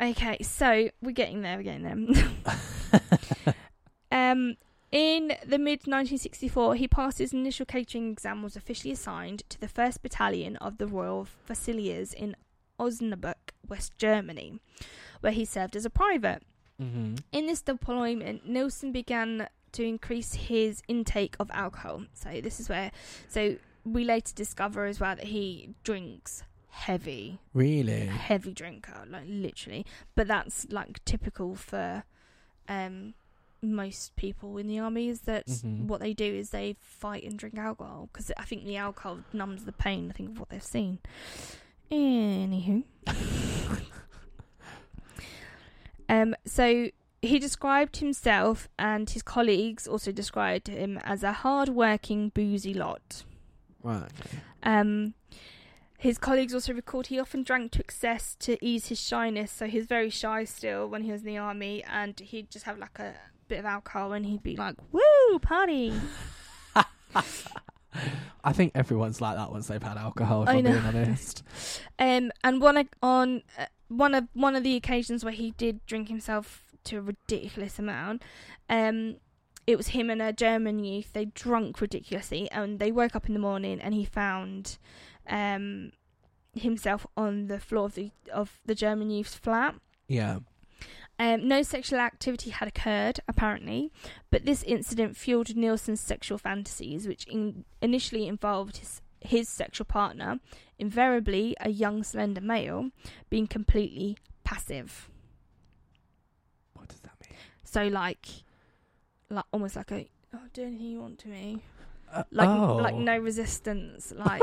okay, so we're getting there. We're getting there. um, in the mid 1964, he passed his initial catering exam, was officially assigned to the first battalion of the Royal Fusiliers in Osnabrück, West Germany, where he served as a private. Mm-hmm. In this deployment, Nilsen began to increase his intake of alcohol. So this is where, so we later discover as well that he drinks heavy, Really? heavy drinker, like literally. But that's like typical for um most people in the army. Is that Mhm. what they do? Is they fight and drink alcohol because I think the alcohol numbs the pain. I think of what they've seen. Anywho. Um, so he described himself and his colleagues also described him as a hard-working, boozy lot. Right. Um, his colleagues also recalled he often drank to excess to ease his shyness, so he was very shy still when he was in the army, and he'd just have like a bit of alcohol and he'd be like, "Woo, party!" I think everyone's like that once they've had alcohol. If I I'm know. being honest. Um, and one on uh, one of one of the occasions where he did drink himself to a ridiculous amount, um, it was him and a German youth. They drunk ridiculously, and they woke up in the morning and he found, um, himself on the floor of the of the German youth's flat. Yeah. Um, no sexual activity had occurred, apparently, but this incident fueled Nilsen's sexual fantasies, which in- initially involved his, his sexual partner, invariably a young, slender male, being completely passive. What does that mean? So, like, like almost like a oh, do anything you want to me, Uh, like oh. like no resistance, like.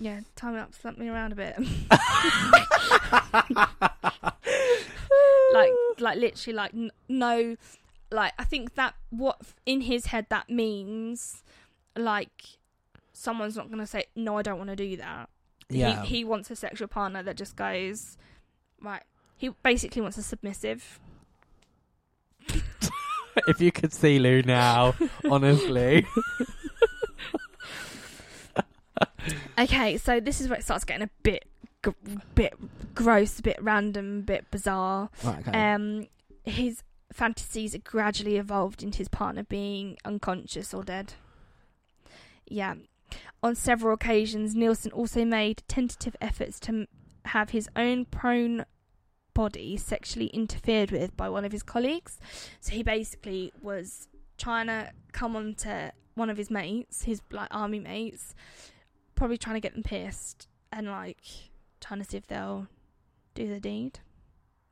Yeah, tie me up, slap me around a bit. like like literally like n- no like i think that what in his head that means like someone's not going to say no i don't want to do that yeah. he, he wants a sexual partner that just goes right he basically wants a submissive if you could see Lou now, honestly. okay so this is where it starts getting a bit g- bit gross a bit random a bit bizarre right, okay. um his fantasies gradually evolved into his partner being unconscious or dead. Yeah. On several occasions, Nilsen also made tentative efforts to m- have his own prone body sexually interfered with by one of his colleagues. So he basically was trying to come onto one of his mates, his like army mates, probably trying to get them pissed and like trying to see if they'll do the deed.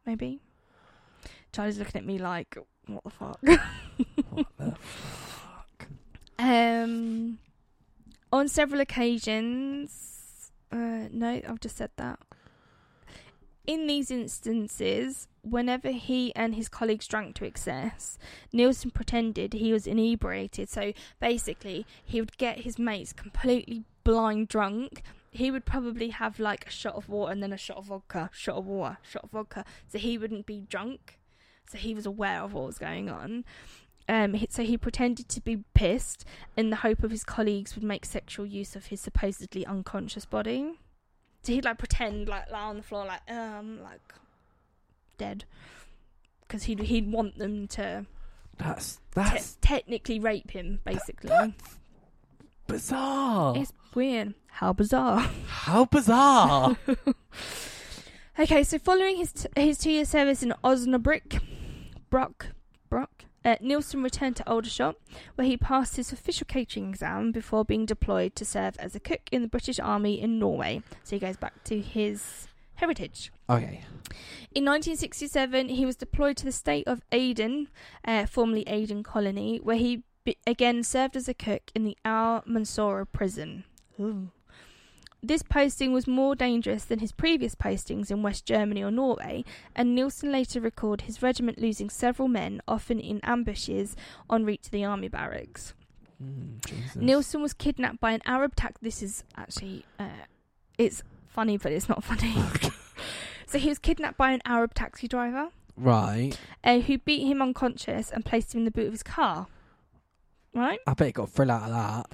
Maybe. Charlie's looking at me like, what the fuck? what the fuck? Um, on several occasions, uh, no, I've just said that. In these instances, whenever he and his colleagues drank to excess, Nilsen pretended he was inebriated. So basically, he would get his mates completely blind drunk. He would probably have like a shot of water and then a shot of vodka, shot of water, shot of vodka. So he wouldn't be drunk. So he was aware of what was going on. Um, so he pretended to be pissed in the hope of his colleagues would make sexual use of his supposedly unconscious body. So he'd like pretend like lie on the floor like um like dead because he'd he'd want them to That's te- that's technically rape him basically. bizarre. It's How bizarre. How bizarre. Okay, so following his t- his two year service in Osnabrück, Brock, Brock, uh, Nilsen returned to Aldershot, where he passed his official catering exam before being deployed to serve as a cook in the British Army in Norway. So he goes back to his heritage. okay. In 1967, he was deployed to the state of Aden, uh, formerly Aden Colony, where he be- again served as a cook in the Al Mansoura prison. Ooh. This posting was more dangerous than his previous postings in West Germany or Norway, and Nilsen later recalled his regiment losing several men, often in ambushes en route to the army barracks. Mm, Nilsen was kidnapped by an Arab tax. This is actually, uh, it's funny, but it's not funny. so he was kidnapped by an Arab taxi driver Right. uh, who beat him unconscious and placed him in the boot of his car. Right? I bet he got a thrill out of that.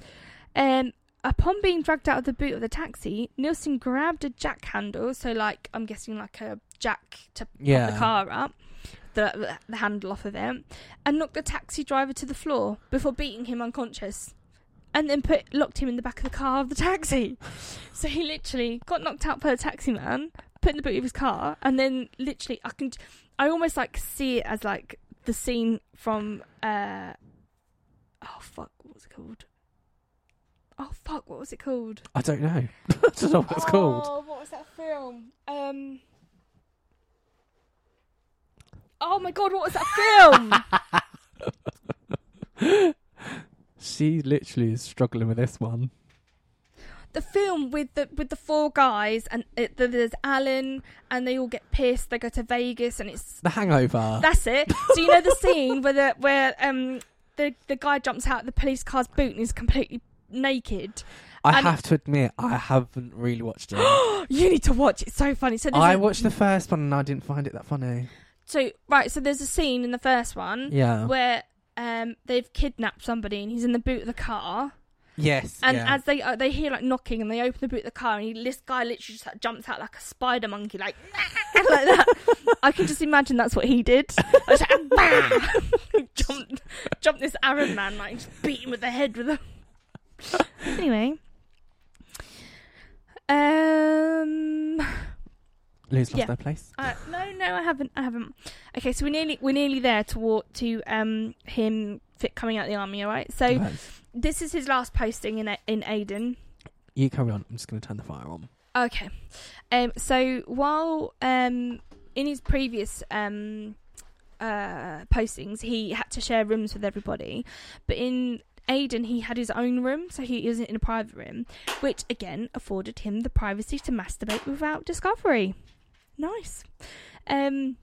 Um, upon being dragged out of the boot of the taxi, Nilsen grabbed a jack handle, so like I'm guessing like a jack to Yeah. pop the car up, the, the handle off of it, and knocked the taxi driver to the floor before beating him unconscious. and then put locked him in the back of the car of the taxi. So he literally got knocked out by the taxi man, put in the boot of his car, and then literally I can, I almost like see it as like the scene from, uh, oh fuck, what was it called? Oh fuck, what was it called? I don't know. I don't know what it's called. Oh, what was that film? Um. Oh my god, what was that film? She literally is struggling with this one. the film with the with the four guys and it, there's Alan and they all get pissed. They go to Vegas and it's The Hangover. that's it. So you know the scene where the where um the the guy jumps out of the police car's boot and he's completely naked. I and- have to admit, I haven't really watched it. you need to watch. It's so funny. So I a- watched the first one and I didn't find it that funny. so right. So there's a scene in the first one Yeah. where um they've kidnapped somebody and he's in the boot of the car. yes. And yeah. as they uh, they hear like knocking and they open the boot of the car and he, this guy literally just like, jumps out like a spider monkey like like that. I can just imagine that's what he did. Like, "Bah!" jumped jumped this Arab man like just beat him with the head with a. anyway. Um. Lou's lost yeah. their place. Uh, no, no, I haven't. I haven't. Okay, so we're nearly we're nearly there to to um him fit coming out of the army. All right. So Right. this is his last posting in in Aden. You carry on. I'm just going to turn the fire on. Okay. Um. So while um in his previous um uh postings, he had to share rooms with everybody, but in Aden, he had his own room, so he isn't in a private room, which again afforded him the privacy to masturbate without discovery. Nice. Um,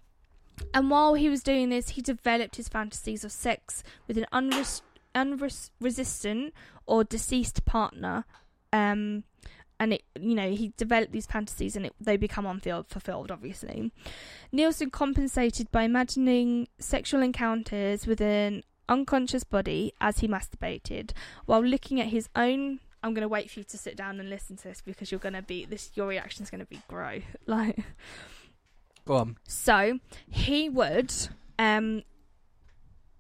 and while he was doing this, he developed his fantasies of sex with an unres- unresistant or deceased partner. Um, and it, you know, he developed these fantasies, and it, they become unfulfilled. Obviously, Nilsen compensated by imagining sexual encounters with an unconscious body as he masturbated, while looking at his own. I'm going to wait for you to sit down and listen to this because you're going to be this. Your reaction is going to be grow like. Go on. So he would, um,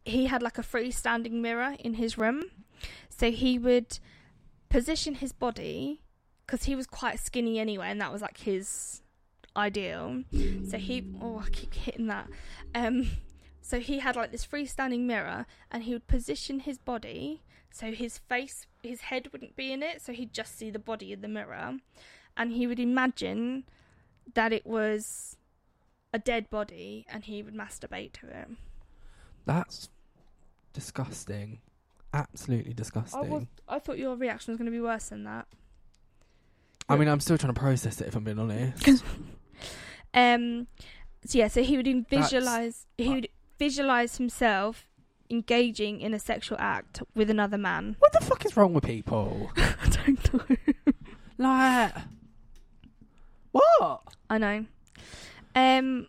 he had like a freestanding mirror in his room. So he would position his body because he was quite skinny anyway, and that was like his ideal. So he, oh, I keep hitting that. Um, so he had like this freestanding mirror, and he would position his body so his face, his head wouldn't be in it, so he'd just see the body in the mirror, and he would imagine that it was a dead body and he would masturbate to it. That's disgusting. Absolutely I, disgusting. was, I thought your reaction was going to be worse than that. I mean, I'm still trying to process it if I'm being honest. Um, so yeah, so he would visualize he would visualize himself engaging in a sexual act with another man. what the fuck is wrong with people? I don't know. Like, what? I know. Um,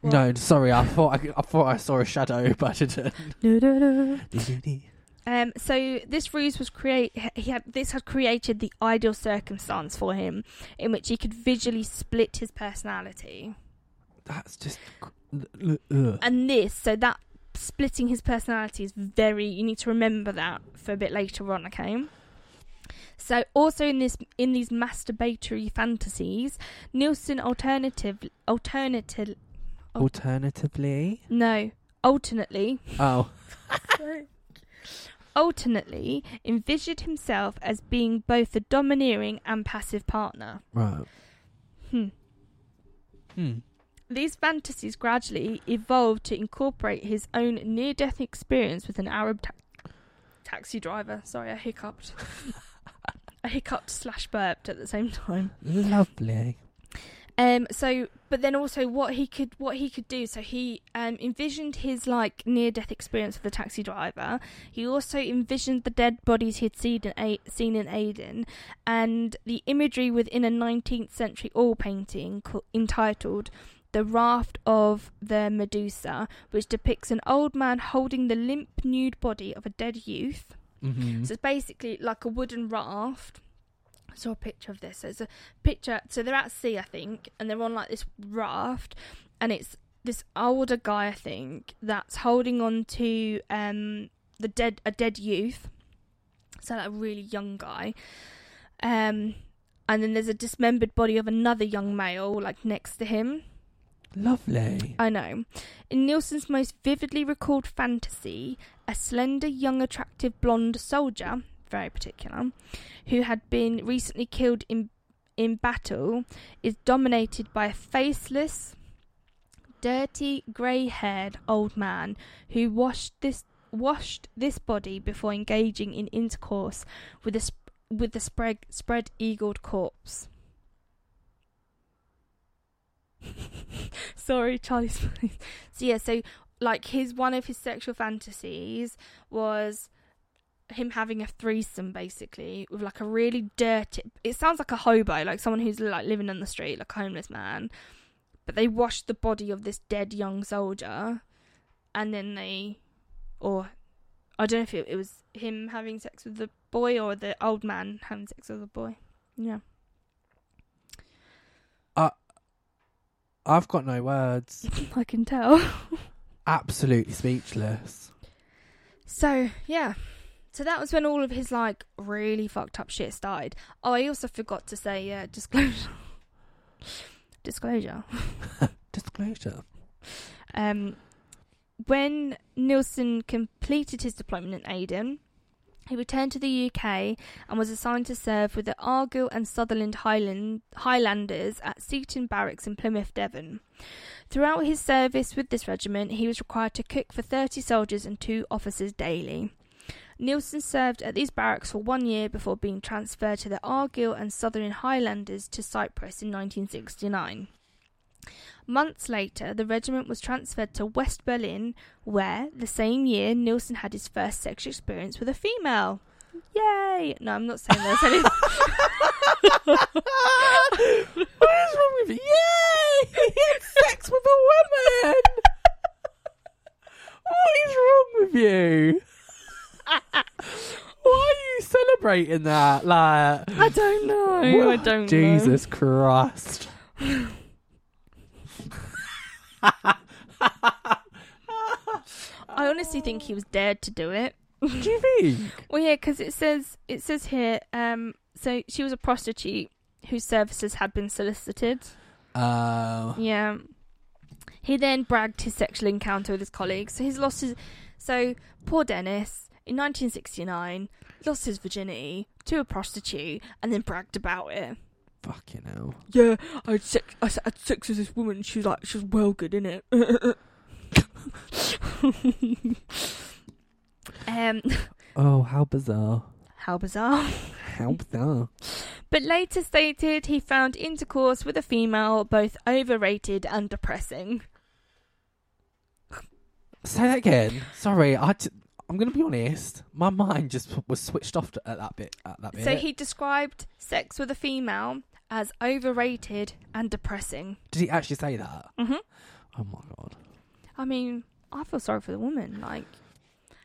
What? No, sorry. I thought I, I thought I saw a shadow, but I didn't. Um, so this ruse was create. He had this had created the ideal circumstance for him, in which he could visually split his personality. That's just. Ugh. And this, so that splitting his personality is very. You need to remember that for a bit later on. Okay. So also in this in these masturbatory fantasies, Nilsen alternative alternative Alternatively, no alternately oh, alternately envisioned himself as being both a domineering and passive partner. right. Hmm. Hmm. These fantasies gradually evolved to incorporate his own near death experience with an Arab ta- taxi driver. Sorry, I hiccuped. I hiccuped slash burped at the same time. Lovely. Um, so, but then also what he could what he could do. So he um, envisioned his like near death experience with the taxi driver. He also envisioned the dead bodies he had seen in A- seen in Aden, and the imagery within a 19th century oil painting co- entitled. The Raft of the Medusa, which depicts an old man holding the limp nude body of a dead youth. Mm-hmm. So it's basically like a wooden raft. I saw a picture of this. So it's a picture. So they're at sea, I think, and they're on like this raft, and it's this older guy, I think, that's holding on to um the dead a dead youth, so like a really young guy. Um, and then there's a dismembered body of another young male like next to him. Lovely. I know. In Nilsen's most vividly recalled fantasy, a slender, young, attractive blonde soldier, very particular, who had been recently killed in in battle, is dominated by a faceless, dirty, grey-haired old man who washed this washed this body before engaging in intercourse with the sp- with the spread spread eagled corpse. Sorry, Charlie Smith. So yeah, so like his one of his sexual fantasies was him having a threesome basically with like a really dirty it sounds like a hobo like someone who's like living on the street like a homeless man. But they washed the body of this dead young soldier and then they or i don't know if it, it was him having sex with the boy or the old man having sex with the boy. Yeah I've got no words. i can tell Absolutely speechless. So yeah, so that was when all of his like really fucked up shit started. Oh, I also forgot to say yeah, disclosure. disclosure. Disclosure. Um, when Nilsen completed his deployment in Aden, he returned to the UK and was assigned to serve with the Argyll and Sutherland Highland Highlanders at Seaton Barracks in Plymouth, Devon. Throughout his service with this regiment, he was required to cook for 30 soldiers and two officers daily. Nilsen served at these barracks for one year before being transferred to the Argyll and Sutherland Highlanders to Cyprus in 1969. Months later, the regiment was transferred to West Berlin, where, the same year, Nilsen had his first sexual experience with a female. Yay! No, I'm not saying there's any. what is wrong with you? Yay! He had sex with a woman! what is wrong with you? Why are you celebrating that? Like, I don't know. I don't know. Jesus Christ. I honestly think he was dared to do it. Do you think? Well, yeah, because it says it says here. Um, so she was a prostitute whose services had been solicited. Uh, Yeah. He then bragged his sexual encounter with his colleagues. So he's lost his. So poor Dennis in 1969 lost his virginity to a prostitute and then bragged about it. Fucking hell. Yeah, I had sex. I had sex with this woman. She was like, she was well good in it. um, Oh, how bizarre. how bizarre. How bizarre. But later stated he found intercourse with a female both overrated and depressing. Say that again. Sorry, I t- I'm going to be honest. My mind just was switched off at that bit. At that bit. So he described sex with a female as overrated and depressing. Did he actually say that? hmm Oh my god. I mean, I feel sorry for the woman. Like,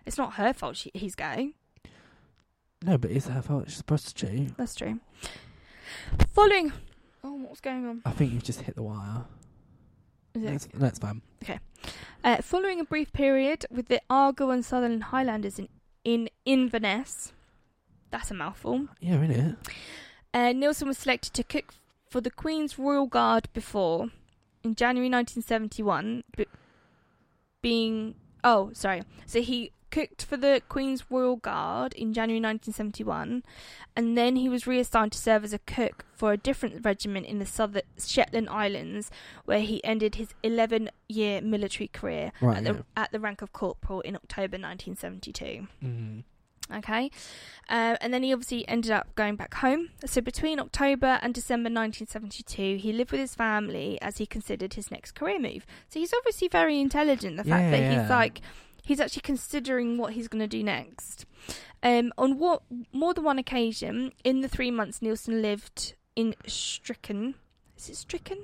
it's not her fault she, he's gay. No, but it's her fault. She's a prostitute. That's true. Following. Oh, what's going on? I think you've just hit the wire. Is it- That's, that's fine. Okay. Uh, following a brief period with the Argo and Sutherland Highlanders in, in Inverness, that's a mouthful, Yeah, innit? Uh, Nilsen was selected to cook for the Queen's Royal Guard before, in January 1971, b- being. Oh, sorry. So he cooked for the Queen's Royal Guard in January 1971, and then he was reassigned to serve as a cook for a different regiment in the Southern Shetland Islands, where he ended his 11 year military career Right. at, yeah. the, at the rank of corporal in October 1972. Mhm. Okay, uh, and then he obviously ended up going back home. So between October and December 1972, he lived with his family as he considered his next career move. So he's obviously very intelligent. The fact Yeah, that yeah. he's like he's actually considering what he's going to do next. Um, on what more than one occasion in the three months Nilsen lived in Strichen, is it Strichen?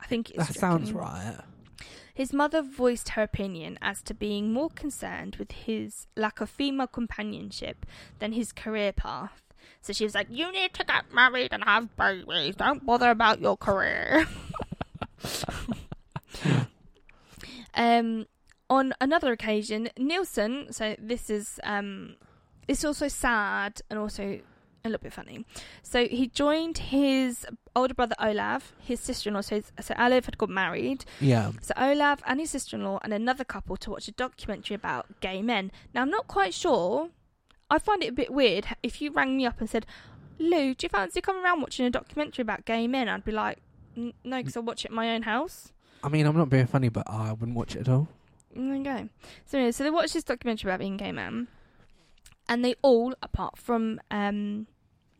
I think it's That sounds right. His mother voiced her opinion as to being more concerned with his lack of female companionship than his career path. So she was like, You need to get married and have babies. Don't bother about your career. um, on another occasion, Nielsen. So this is um, it's also sad and also a little bit funny. So he joined his older brother Olav, his sister-in-law. So, his- so Olav had got married. Yeah. So Olav and his sister-in-law and another couple to watch a documentary about gay men. Now I'm not quite sure. I find it a bit weird if you rang me up and said, "Lou, do you fancy coming around watching a documentary about gay men?" I'd be like, "N- "No, because I'll watch it at my own house." I mean, I'm not being funny, but I wouldn't watch it at all. There you go. So anyway, so they watched this documentary about being gay men, and they all, apart from um,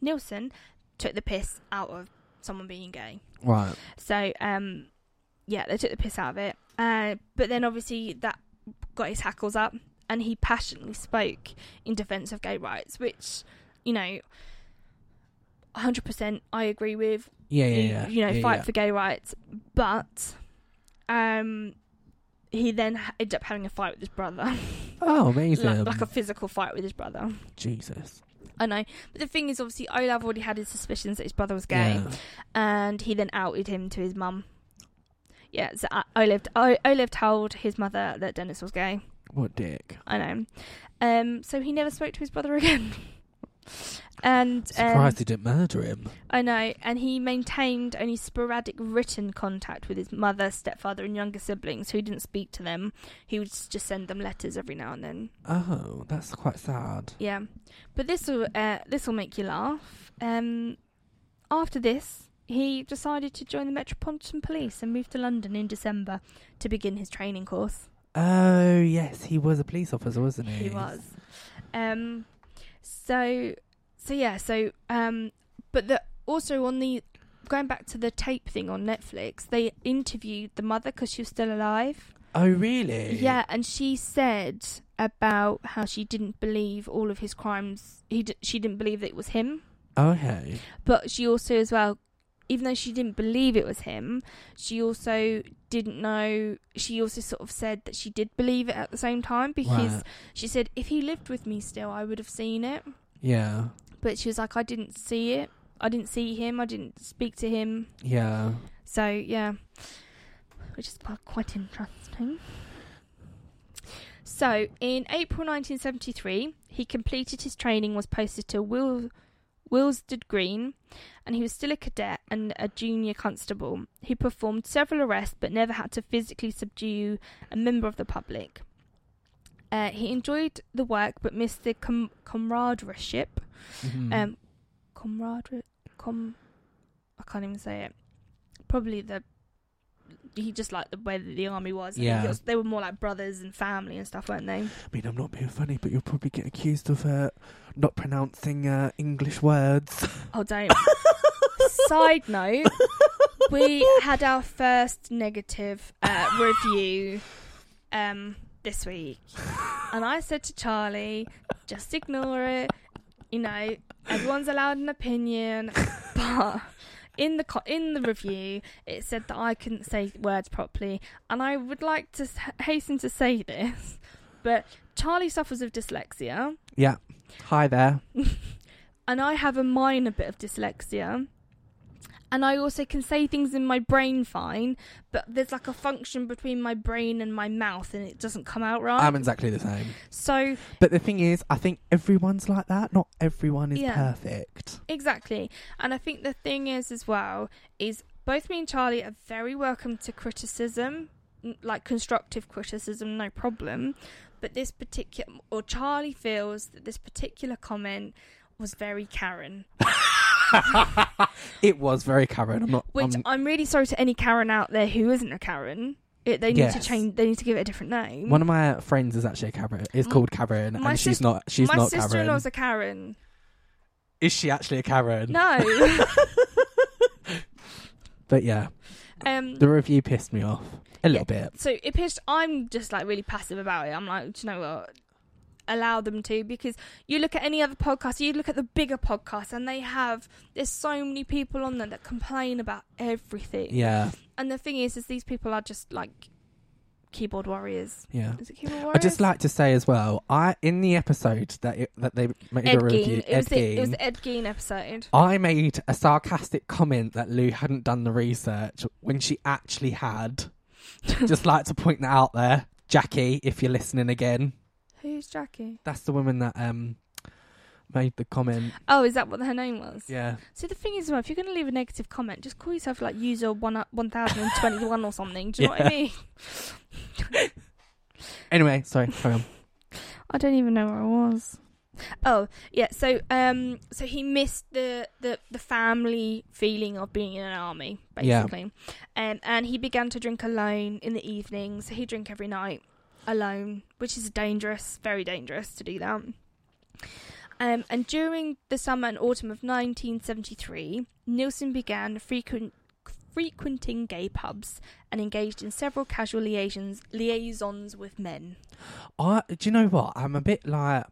Nilsen, took the piss out of someone being gay. Right. So um, yeah, they took the piss out of it. Uh, but then obviously that got his hackles up, and he passionately spoke in defence of gay rights, which you know. 100% I agree with Yeah, yeah, you- yeah. you know, yeah, fight yeah. for gay rights. But um, he then ended up having a fight with his brother, Oh, amazing. like, like a physical fight with his brother. Jesus. I know, but the thing is, obviously, Olav already had his suspicions that his brother was gay, Yeah. and he then outed him to his mum. Yeah, so uh, Olav, O- Olav told his mother that Dennis was gay. What dick? I know. Um, so he never spoke to his brother again. and um, Surprised he didn't murder him. I know, and he maintained only sporadic written contact with his mother, stepfather, and younger siblings, who didn't speak to them. He would just send them letters every now and then. Oh, that's quite sad. Yeah, but this will uh, this will make you laugh. Um, after this, he decided to join the Metropolitan Police and moved to London in December to begin his training course. Oh, yes, he was a police officer, wasn't he? He was. Um, so, so yeah, so um, but the also on the going back to the tape thing on Netflix, they interviewed the mother because she was still alive. Oh, really? Yeah, and she said about how she didn't believe all of his crimes. He d- she didn't believe that it was him, Okay. but she also as well. Even though she didn't believe it was him, she also didn't know. She also sort of said that she did believe it at the same time because Right. she said, if he lived with me still, I would have seen it. Yeah. But she was like, I didn't see it. I didn't see him. I didn't speak to him. Yeah. So, yeah. Which is quite- interesting. So, in April 1973, he completed his training, was posted to Wil- Willesden Green, and he was still a cadet and a junior constable. He performed several arrests but never had to physically subdue a member of the public. Uh, he enjoyed the work but missed the com- camaraderie. Mhm. Um, com, I can't even say it. Probably the he just liked the way that the army was. I Yeah. was- they were more like brothers and family and stuff, weren't they? I mean, I'm not being funny, but you'll probably get accused of uh, not pronouncing uh, English words. Oh, don't. Side note: we had our first negative uh, review um, this week, and I said to Charlie, "Just ignore it. You know, everyone's allowed an opinion, but." In the co- in the review, it said that I couldn't say words properly, and I would like to hasten to say this, but Charlie suffers of dyslexia, yeah. Hi there. and I have a minor bit of dyslexia. And I also can say things in my brain fine, but there's like a function between my brain and my mouth, and it doesn't come out right. I'm exactly the same. so But the thing is, I think everyone's like that. Not everyone is Yeah. perfect. exactly, and I think the thing is as well is both me and Charlie are very welcome to criticism, like constructive criticism, no problem. But this particular, or Charlie feels that this particular comment was very Karen. it was very Karen. I'm not. Which I'm- I'm really sorry to any Karen out there who isn't a Karen. It, they need to change. They need to give it a different name. one of my friends is actually a Karen. Is called Karen, my and she's not. She's My not sister-in-law's a Karen. Is she actually a Karen? No. But yeah, um. the review pissed me off a little Yeah. bit. So it pissed. I'm just like really passive about it. I'm like, do you know what? Allow them to because you look at any other podcast, you look at the bigger podcasts, and they have. There's so many people on there that complain about everything. Yeah, And the thing is, is these people are just like keyboard warriors. yeah. Is it keyboard warriors? I just like to say as well. I in the episode that it, that they made Ed a review. Gein. It was, Ed the, it was Gein, the Ed Gein episode. I made a sarcastic comment that Lou hadn't done the research when she actually had. just like to point that out there. Jackie, if you're listening again, Who's Jackie? that's the woman that um made the comment. Oh, is that what her name was? Yeah. So the thing is, well, if you're going to leave a negative comment, just call yourself like user one one thousand and twenty one or something. Do you know what I Yeah. mean? Anyway, sorry, carry on. I don't even know where I was. Oh yeah, so um, so he missed the the the family feeling of being in an army, Yeah. basically, um, and he began to drink alone in the evenings. So he drink every night alone, which is dangerous, very dangerous to do that. Um, and during the summer and autumn of 1973, Nilsen began frequent frequenting gay pubs and engaged in several casual liaisons liaisons with men. I do you know what? I'm a bit like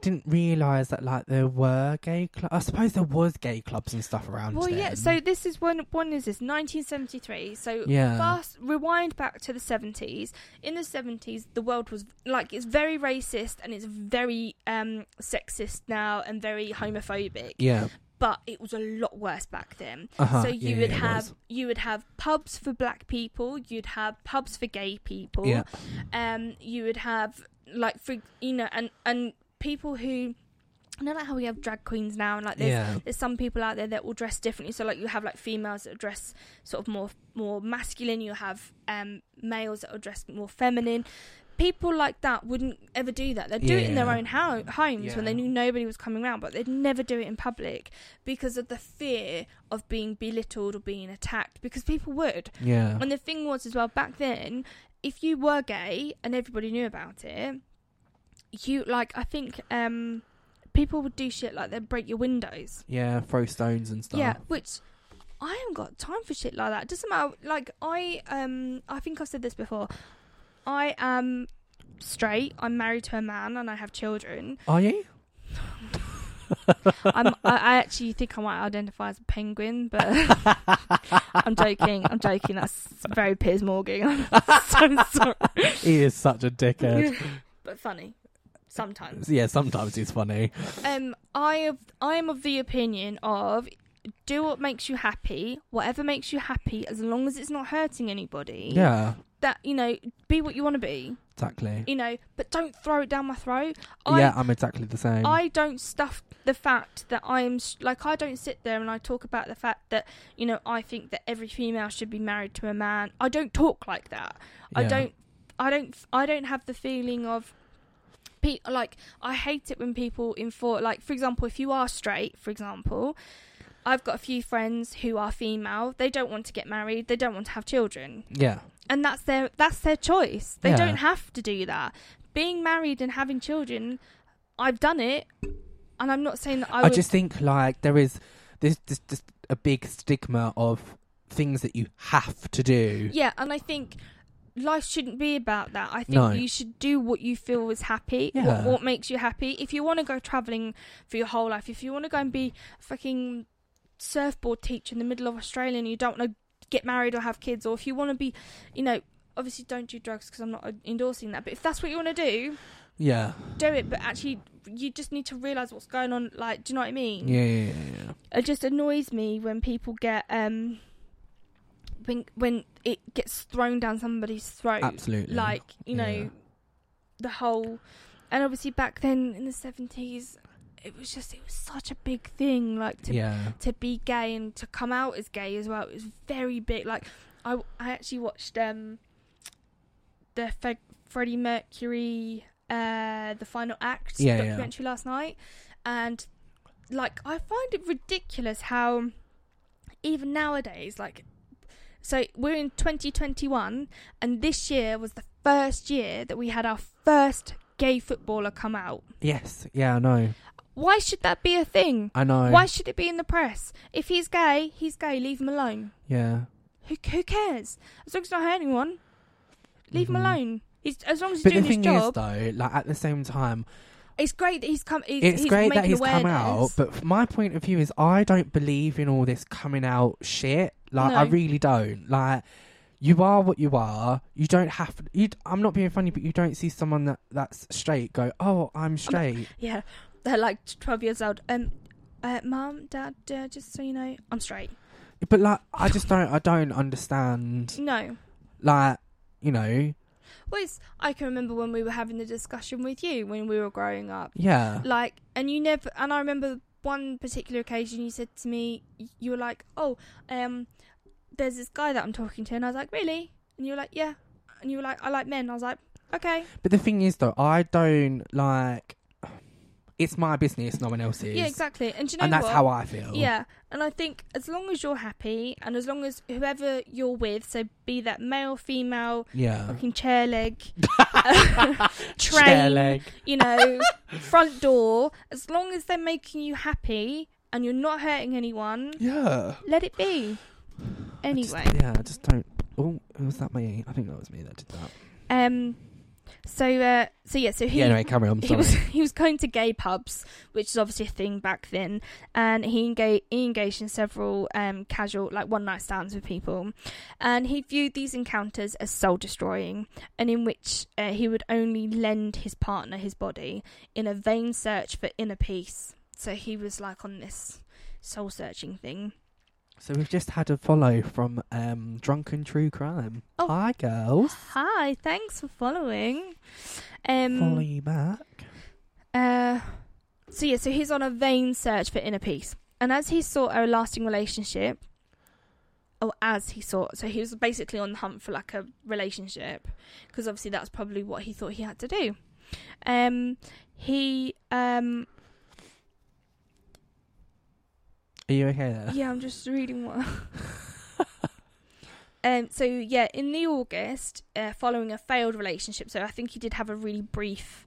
didn't realise that like there were gay clubs. I suppose there was gay clubs and stuff around. Well, yeah. So this is when when is this? 1973. So Yeah. fast rewind back to the 70s. In the 70s, the world was like it's very racist and it's very um sexist now and very homophobic. yeah, But it was a lot worse back then. uh-huh. So you yeah, would yeah, have you would have pubs for black people. You'd have pubs for gay people. yeah, um you would have like for you know and and people who you know like how we have drag queens now and like there's yeah, there's some people out there that will dress differently. So like you have like females that dress sort of more more masculine. You have um males that are dressed more feminine. People like that wouldn't ever do that. They'd do it in their own ho- homes when they knew nobody was coming around but they'd never do it in public because of the fear of being belittled or being attacked because people would. Yeah, and the thing was as well back then, if you were gay and everybody knew about it, you like I think um people would do shit like they'd break your windows. yeah. Throw stones and stuff. Yeah, which I haven't got time for shit like that. It doesn't matter. Like I um I think I've said this before. I am straight. I'm married to a man and I have children. Are you? I'm I, I actually think I might identify as a penguin, but I'm joking. I'm joking. That's very Piers Morgan. I'm so sorry. he is such a dickhead. but funny sometimes. yeah, sometimes he's funny. Um, I have, I am of the opinion of do what makes you happy, whatever makes you happy, as long as it's not hurting anybody. Yeah, That you know, be what you want to be. exactly. You know, but don't throw it down my throat. I, yeah, I'm exactly the same. I don't stuff the fact that I am s- like I don't sit there and I talk about the fact that you know I think that every female should be married to a man. I don't talk like that. I don't I don't I don't have the feeling of pe- like I hate it when people enforce like for example if you are straight for example I've got a few friends who are female they don't want to get married they don't want to have children Yeah, and that's their that's their choice they Yeah. don't have to do that being married and having children I've done it and I'm not saying that I, I, would just think like there is there's just, just a big stigma of things that you have to do. Yeah, and I think life shouldn't be about that. I think No. you should do what you feel is happy, what, Yeah. what makes you happy. If you want to go traveling for your whole life, if you want to go and be a fucking surfboard teacher in the middle of Australia and you don't want to get married or have kids, or if you want to be, you know, obviously don't do drugs because I'm not uh, endorsing that. But if that's what you want to do, Yeah, do it. But actually, you just need to realize what's going on. Like, do you know what I mean? yeah, yeah, yeah. yeah. it just annoys me when people get um when when it gets thrown down somebody's throat Absolutely. like you know Yeah. the whole and obviously back then in the 70s it was just it was such a big thing like to yeah, to be gay and to come out as gay as well it was very big like i i actually watched um the Fe- freddie mercury uh the final act yeah. documentary last night and like i find it ridiculous how even nowadays like so we're in 2021 and this year was the first year that we had our first gay footballer come out yes, yeah. I know, why should that be a thing I know. why should it be in the press? If he's gay, he's gay. Leave him alone. Yeah, Who who cares? As long as it's not hurting anyone, leave him Mhm. alone. He's as long as he's but the doing his thing job. is, though, like at the same time, it's great that he's come. He's, it's he's great that he's come out. But from my point of view is, I don't believe in all this coming out shit. Like, I really don't. Like, you are what you are. You don't have. You. I'm not being funny, but you don't see someone that that's straight go, "Oh, I'm straight." yeah, they're like twelve years old. Um, uh, mom, dad, uh, just so you know, I'm straight. But like, I just don't. I don't understand. No, Like, you know, I can remember when we were having the discussion with you when we were growing up. yeah, Like, and you never, and I remember one particular occasion you said to me, you were like, oh, um, there's this guy that I'm talking to. And I was like, really? And you were like, yeah. And you were like, I like men. I was like, okay. But the thing is, though, I don't like. It's my business, no one else's. Yeah, exactly. And you know and that's what? how I feel. Yeah, and I think as long as you're happy and as long as whoever you're with, so be that male, female, Yeah. fucking chair leg, Chair train, leg. you know, front door, as long as they're making you happy and you're not hurting anyone, Yeah. let it be. I just- Anyway, yeah, I just don't. Oh, was that me? I think that was me that did that. um, so uh, so yeah, so he yeah, anyway, carry on. he was he was going to gay pubs, which is obviously a thing back then, and he engaged he engaged in several um, casual like one night stands with people, and he viewed these encounters as soul destroying, and in which uh, he would only lend his partner his body in a vain search for inner peace. So he was like on this soul searching thing. So we've just had a follow from um, Drunken True Crime. Oh. Hi, girls. Hi, thanks for following. Um, Follow you back. Uh, so yeah, so he's on a vain search for inner peace, and as he sought a lasting relationship, or as he sought, so he was basically on the hunt for like a relationship, because obviously that's probably what he thought he had to do. Um, he um, Are you okay there? yeah, I'm just reading one. Um, so yeah, in the August, uh, following a failed relationship, so I think he did have a really brief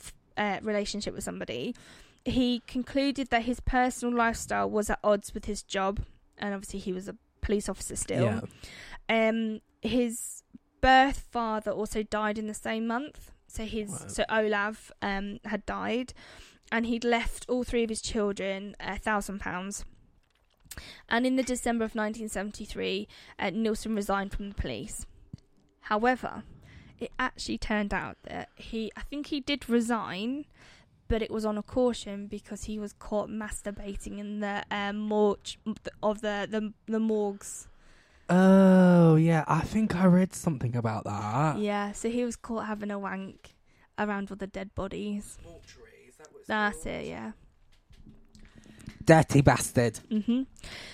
f- uh, relationship with somebody. He concluded that his personal lifestyle was at odds with his job, and obviously he was a police officer still. Yeah. Um, his birth father also died in the same month. So his Wow. so Olav um had died, and he'd left all three of his children a thousand pounds. And in the December of 1973, uh, Nilsen resigned from the police. However, it actually turned out that he, I think he did resign, but it was on a caution because he was caught masturbating in the um, morgue of the, the the morgues. Oh, yeah. I think I read something about that. Yeah, so he was caught having a wank around all the dead bodies. That's it, yeah. Dirty bastard. Mhm.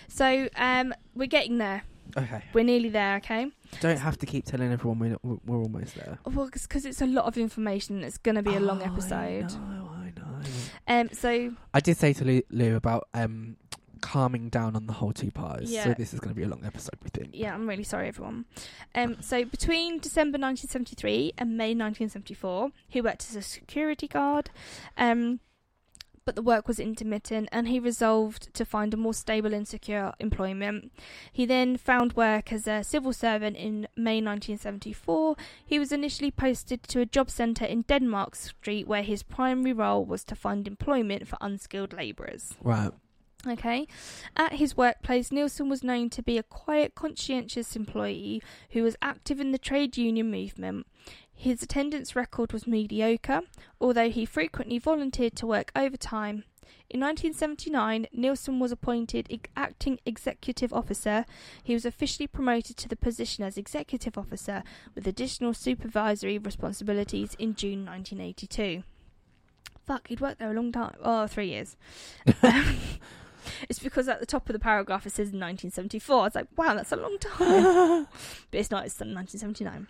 So um, we're getting there. Okay. We're nearly there. Okay. Don't have to keep telling everyone we're, we're, we're almost there. Well, because it's a lot of information. It's going to be a long Oh, episode. I know, I know. Um. So I did say to Lou, Lou about um calming down on the whole two parts. Yeah. So this is going to be a long episode, we think. yeah, I'm really sorry, everyone. Um. So between December 1973 and May 1974, he worked as a security guard. Um. But the work was intermittent, and he resolved to find a more stable and secure employment. He then found work as a civil servant in May 1974. He was initially posted to a job centre in Denmark Street, where his primary role was to find employment for unskilled labourers. Right. Okay. At his workplace, Nilsen was known to be a quiet, conscientious employee who was active in the trade union movement. His attendance record was mediocre, although he frequently volunteered to work overtime. In 1979, Nilsen was appointed acting executive officer. He was officially promoted to the position as executive officer with additional supervisory responsibilities in June 1982. Fuck, he'd worked there a long time. Oh, three years. It's because at the top of the paragraph it says 1974. I was like, wow, that's a long time. but it's not, it's 1979.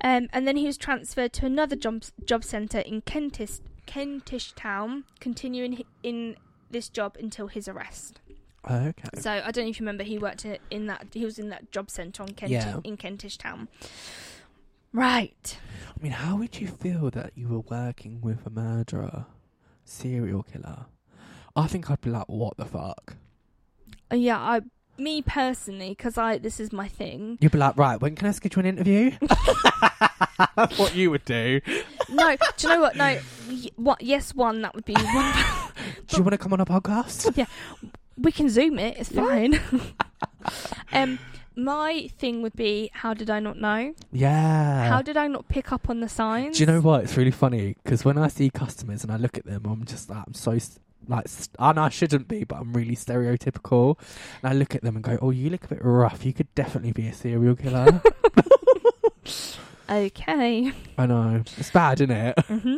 Um, and then he was transferred to another job, job centre in Kentish, Kentish Town, continuing in this job until his arrest. okay. So I don't know if you remember, he worked in that, he was in that job centre on Kent, Yeah. in Kentish Town. Right. I mean, how would you feel that you were working with a murderer, serial killer? I think I'd be like, what the fuck? Uh, yeah, I, me personally, because I, this is my thing. You'd be like, right, when can I schedule an interview? That's what you would do. No, do you know what? No, y- what? Yes, one that would be one. Do you want to come on a podcast? Yeah, we can zoom it. It's fine. um, my thing would be, how did I not know? Yeah. How did I not pick up on the signs? Do you know what? It's really funny because when I see customers and I look at them, I'm just like, I'm so s- like, st- and I shouldn't be, but I'm really stereotypical. And I look at them and go, "Oh, you look a bit rough. You could definitely be a serial killer." Okay. I know it's bad, isn't it? hmm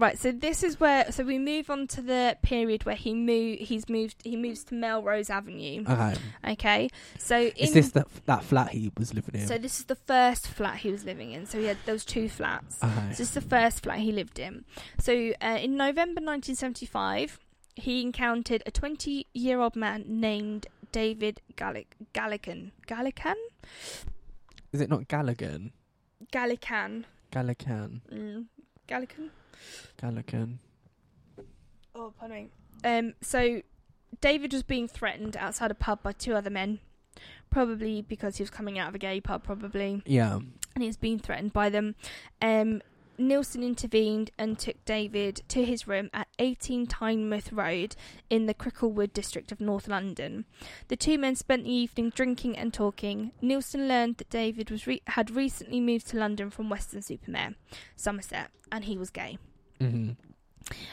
Right, so this is where so we move on to the period where he move he's moved he moves to Melrose Avenue. Okay, Okay, so in, is this the, that flat he was living in? so this is the first flat he was living in. So he had those two flats. okay. So this is the first flat he lived in. So uh, in November 1975, he encountered a 20 year old man named David Gallic Gallican Gallican Is it not Galligan? Gallican Gallican. mm, Gallican. Gallican. Oh, pardon me. Um, so David was being threatened outside a pub by two other men, probably because he was coming out of a gay pub, probably, Yeah. and he was being threatened by them. Um, Nilsen intervened and took David to his room at 18 Tynemouth Road in the Cricklewood district of North London. The two men spent the evening drinking and talking. Nilsen learned that David was re- had recently moved to London from Weston-super-Mare, Somerset, and he was gay. Hmm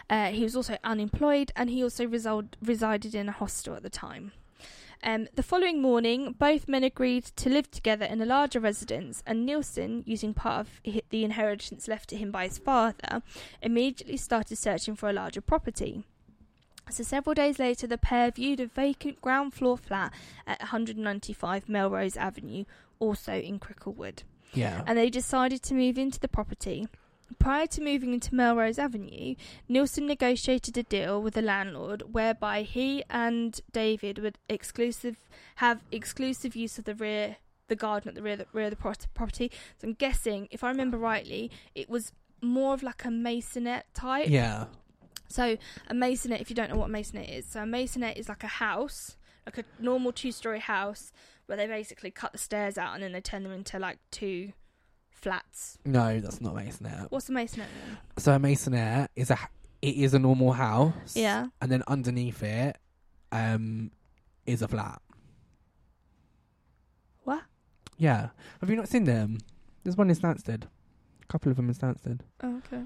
Uh, he was also unemployed and he also resol- resided in a hostel at the time. Um, the following morning, both men agreed to live together in a larger residence, and Nilsen, using part of the inheritance left to him by his father, immediately started searching for a larger property. So, several days later, the pair viewed a vacant ground floor flat at 195 Melrose Avenue, also in Cricklewood Yeah. and they decided to move into the property. Prior to moving into Melrose Avenue, Nilsen negotiated a deal with the landlord whereby he and David would exclusive have exclusive use of the rear the garden at the rear, the rear of the property. So I'm guessing, if I remember rightly, it was more of like a maisonette type. yeah. So a maisonette, if you don't know what a maisonette is, so a maisonette is like a house, like a normal two-story house, where they basically cut the stairs out and then they turn them into like two flats. No, that's not maisonette. What's a maisonette? So a maisonette is a it is a normal house. Yeah. And then underneath it, um, is a flat. What? Yeah. Have you not seen them? There's one in Stansted. A couple of them in Stansted. Oh, okay.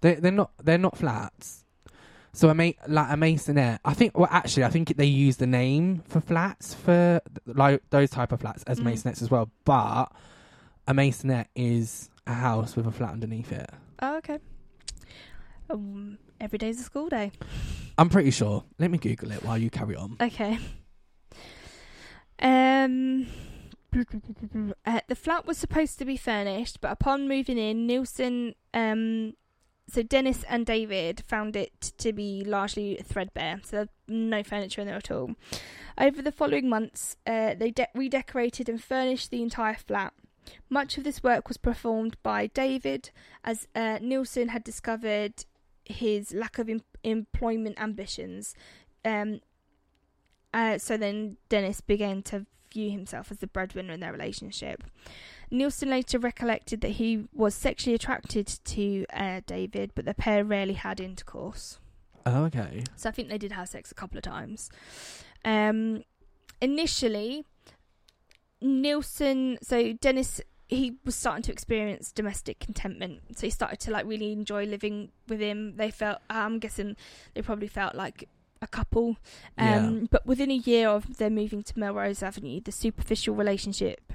They they're not they're not flats. So a ma- like a maisonette. I think well actually I think they use the name for flats for like those type of flats as Mm. maisonettes as well. But a maisonette is a house with a flat underneath it. Oh, okay. Um, every day's a school day. I'm pretty sure. Let me Google it while you carry on. Okay. Um. Uh, the flat was supposed to be furnished, but upon moving in, Nilsen, um, so Dennis and David found it to be largely threadbare, so no furniture in there at all. Over the following months, uh, they de- redecorated and furnished the entire flat. Much of this work was performed by David, as uh, Nilsen had discovered his lack of em- employment ambitions. Um, uh, so then Dennis began to view himself as the breadwinner in their relationship. Nilsen later recollected that he was sexually attracted to uh, David, but the pair rarely had intercourse. Oh, okay. So I think they did have sex a couple of times. Um, initially, Nilsen, so Dennis, he was starting to experience domestic contentment. So he started to like really enjoy living with him. They felt, I'm guessing, they probably felt like a couple. Um, Yeah. But within a year of their moving to Melrose Avenue, the superficial relationship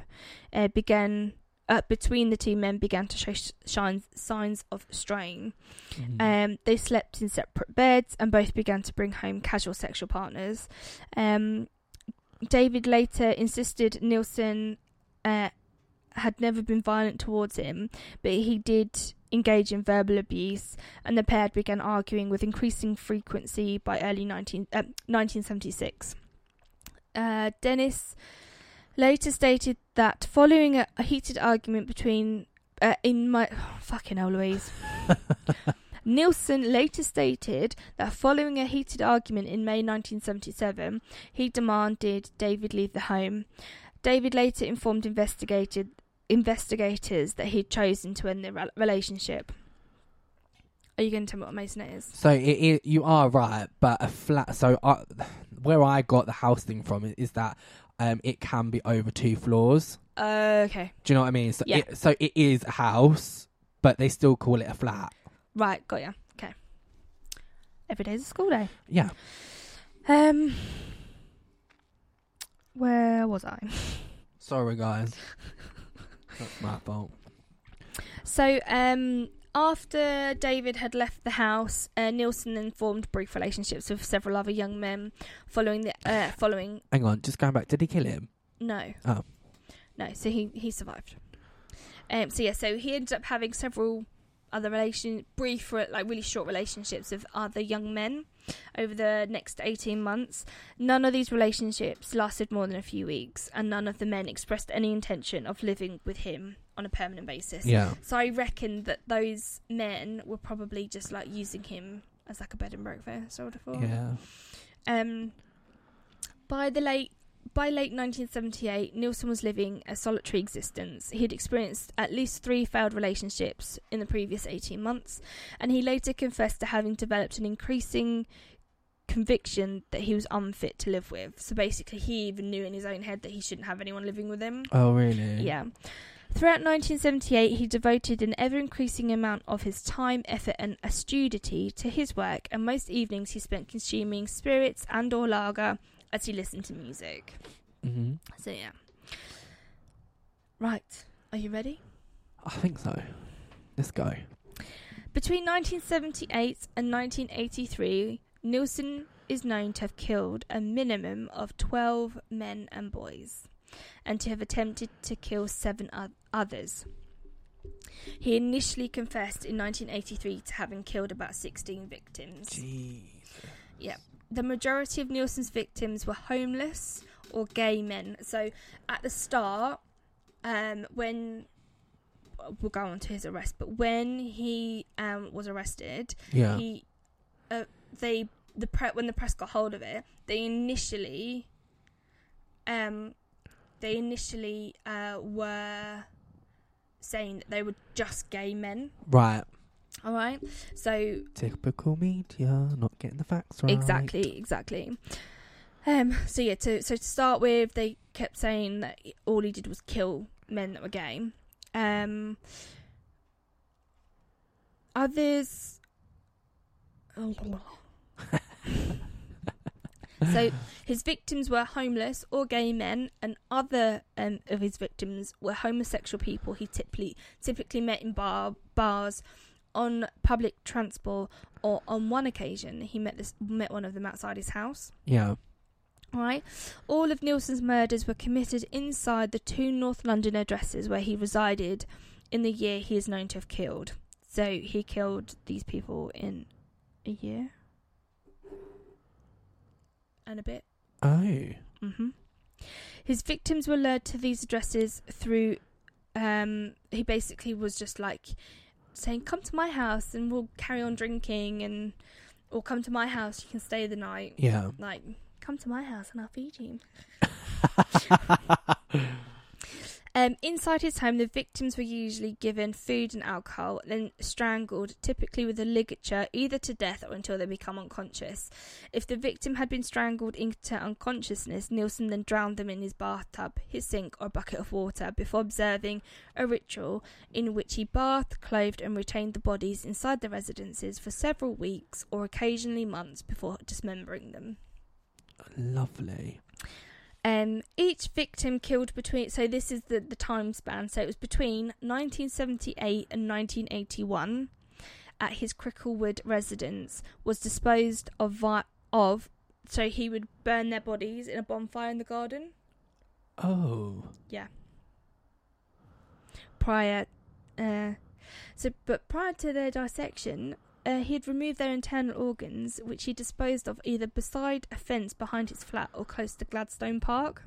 uh, began. Uh, between the two men began to show sh- shines, signs of strain. Mhm. Um, they slept in separate beds and both began to bring home casual sexual partners. Um, David later insisted Nilsen uh, had never been violent towards him, but he did engage in verbal abuse, and the pair began arguing with increasing frequency by early 19, uh, 1976. Uh, Dennis later stated that following a, heated argument between uh, in my fucking hell, Louise. Nilsen later stated that following a heated argument in May 1977, he demanded David leave the home. David later informed investigated investigators that he'd chosen to end the relationship. Are you going to tell me what a maisonette is? So it, it, you are right, but a flat. So I, where I got the house thing from is, that um, it can be over two floors. okay. Do you know what I mean? So Yeah. it, so it is a house, but they still call it a flat. Right, got ya. Okay. Every day's a school day. Yeah. Um, where was I? Sorry, guys. That's my fault. So, um, after David had left the house, uh, Nilsen then formed brief relationships with several other young men. Following the uh, following, Hang on, just going back. Did he kill him? no, Oh. no. So he he survived. Um, so yeah, so he ended up having several other relation, brief, like really short relationships with other young men over the next eighteen months. None of these relationships lasted more than a few weeks, and none of the men expressed any intention of living with him on a permanent basis. Yeah. So I reckon that those men were probably just like using him as like a bed and breakfast sort of thing. Yeah. Um, by the late by late 1978, Nilsen was living a solitary existence. He had experienced at least three failed relationships in the previous 18 months, and he later confessed to having developed an increasing conviction that he was unfit to live with. So basically, he even knew in his own head that he shouldn't have anyone living with him. Oh, really? Yeah. Throughout 1978, he devoted an ever increasing amount of his time, effort, and assiduity to his work, and most evenings he spent consuming spirits and or lager as you listen to music. hmm So yeah. Right. Are you ready? I think so. Let's go. Between 1978 and 1983, Nilsen is known to have killed a minimum of 12 men and boys, and to have attempted to kill seven others. He initially confessed in 1983 to having killed about 16 victims. Jeez. The majority of Nilsen's victims were homeless or gay men. So at the start, um, when we'll go on to his arrest, but when he um, was arrested, Yeah. he uh, they the pre- when the press got hold of it they initially um they initially uh were saying that they were just gay men right. All right. So Typical media, not getting the facts right. exactly exactly. Um so yeah to so to start with they kept saying that all he did was kill men that were gay. Um others so his victims were homeless or gay men, and other um, of his victims were homosexual people he typically typically met in bar bars, on public transport, or on one occasion he met this met one of them outside his house. Yeah. All right, all of Nilsen's murders were committed inside the two North London addresses where he resided in the year he is known to have killed. So he killed these people in a year and a bit. Oh. hmm His victims were lured to these addresses through. Um, he basically was just like saying, "Come to my house and we'll carry on drinking," and or come to my house, you can stay the night. Yeah. Like, come to my house and I'll feed you. Um, inside his home, the victims were usually given food and alcohol, then strangled, typically with a ligature, either to death or until they become unconscious. If the victim had been strangled into unconsciousness, Nilsen then drowned them in his bathtub, his sink, or bucket of water before observing a ritual in which he bathed, clothed, and retained the bodies inside the residences for several weeks or occasionally months before dismembering them. Lovely. Um, each victim killed between so this is the the time span. So it was between 1978 and 1981 at his Cricklewood residence was disposed of vi- of so he would burn their bodies in a bonfire in the garden Oh. Yeah. Prior uh so but prior to their dissection uh, he had removed their internal organs, which he disposed of either beside a fence behind his flat or close to Gladstone Park.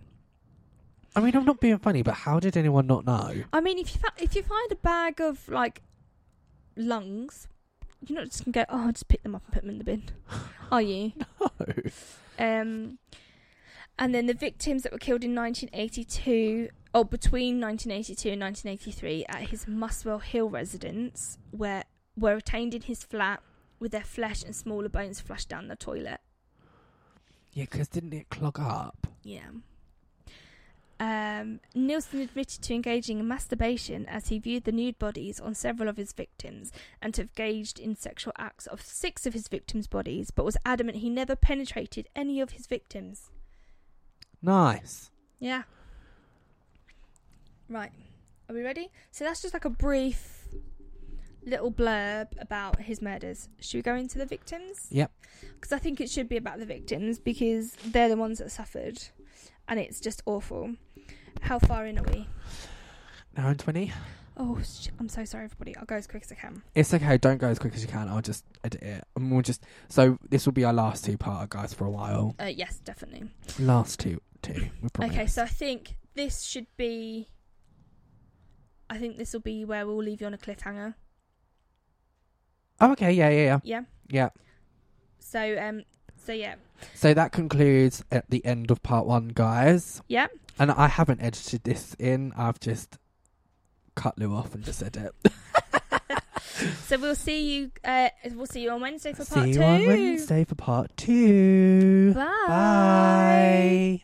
I mean, I'm not being funny, but how did anyone not know? I mean, if you fi- if you find a bag of like lungs, you're not just gonna go, oh, I'll just pick them up and put them in the bin, are you? No. Um, and then the victims that were killed in 1982, or between 1982 and 1983, at his Muswell Hill residence, where were retained in his flat with their flesh and smaller bones flushed down the toilet. Yeah, because didn't it clog up? Yeah. Um, Nilsen admitted to engaging in masturbation as he viewed the nude bodies on several of his victims and to have engaged in sexual acts of six of his victims' bodies, but was adamant he never penetrated any of his victims. Nice. Yeah. Right. Are we ready? So that's just like a brief little blurb about his murders. Should we go into the victims? Yep. Because I think it should be about the victims because they're the ones that suffered, and it's just awful. How far in are we? An hour and 20. Oh, sh- I'm so sorry, everybody. I'll go as quick as I can. It's okay. Don't go as quick as you can. I'll just edit it. And we'll just. So this will be our last two part, guys, for a while. Uh, yes, definitely. Last two, two. Okay, so I think this should be. I think this will be where we'll leave you on a cliffhanger. Oh, okay. Yeah, yeah, yeah. Yeah. Yeah. So um. So yeah. So that concludes at the end of part one, guys. Yeah. And I haven't edited this in. I've just cut Lou off and just said it. So we'll see you. Uh, we'll see you on Wednesday for part See you two. on Wednesday for part two. Bye. Bye.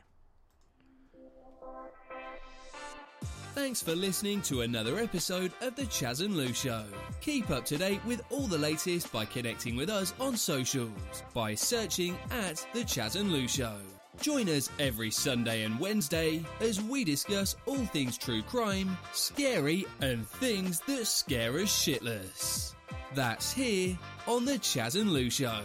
Thanks for listening to another episode of The Chaz and Lou Show. Keep up to date with all the latest by connecting with us on socials by searching at The Chaz and Lou Show. Join us every Sunday and Wednesday as we discuss all things true crime, scary, and things that scare us shitless. That's here on The Chaz and Lou Show.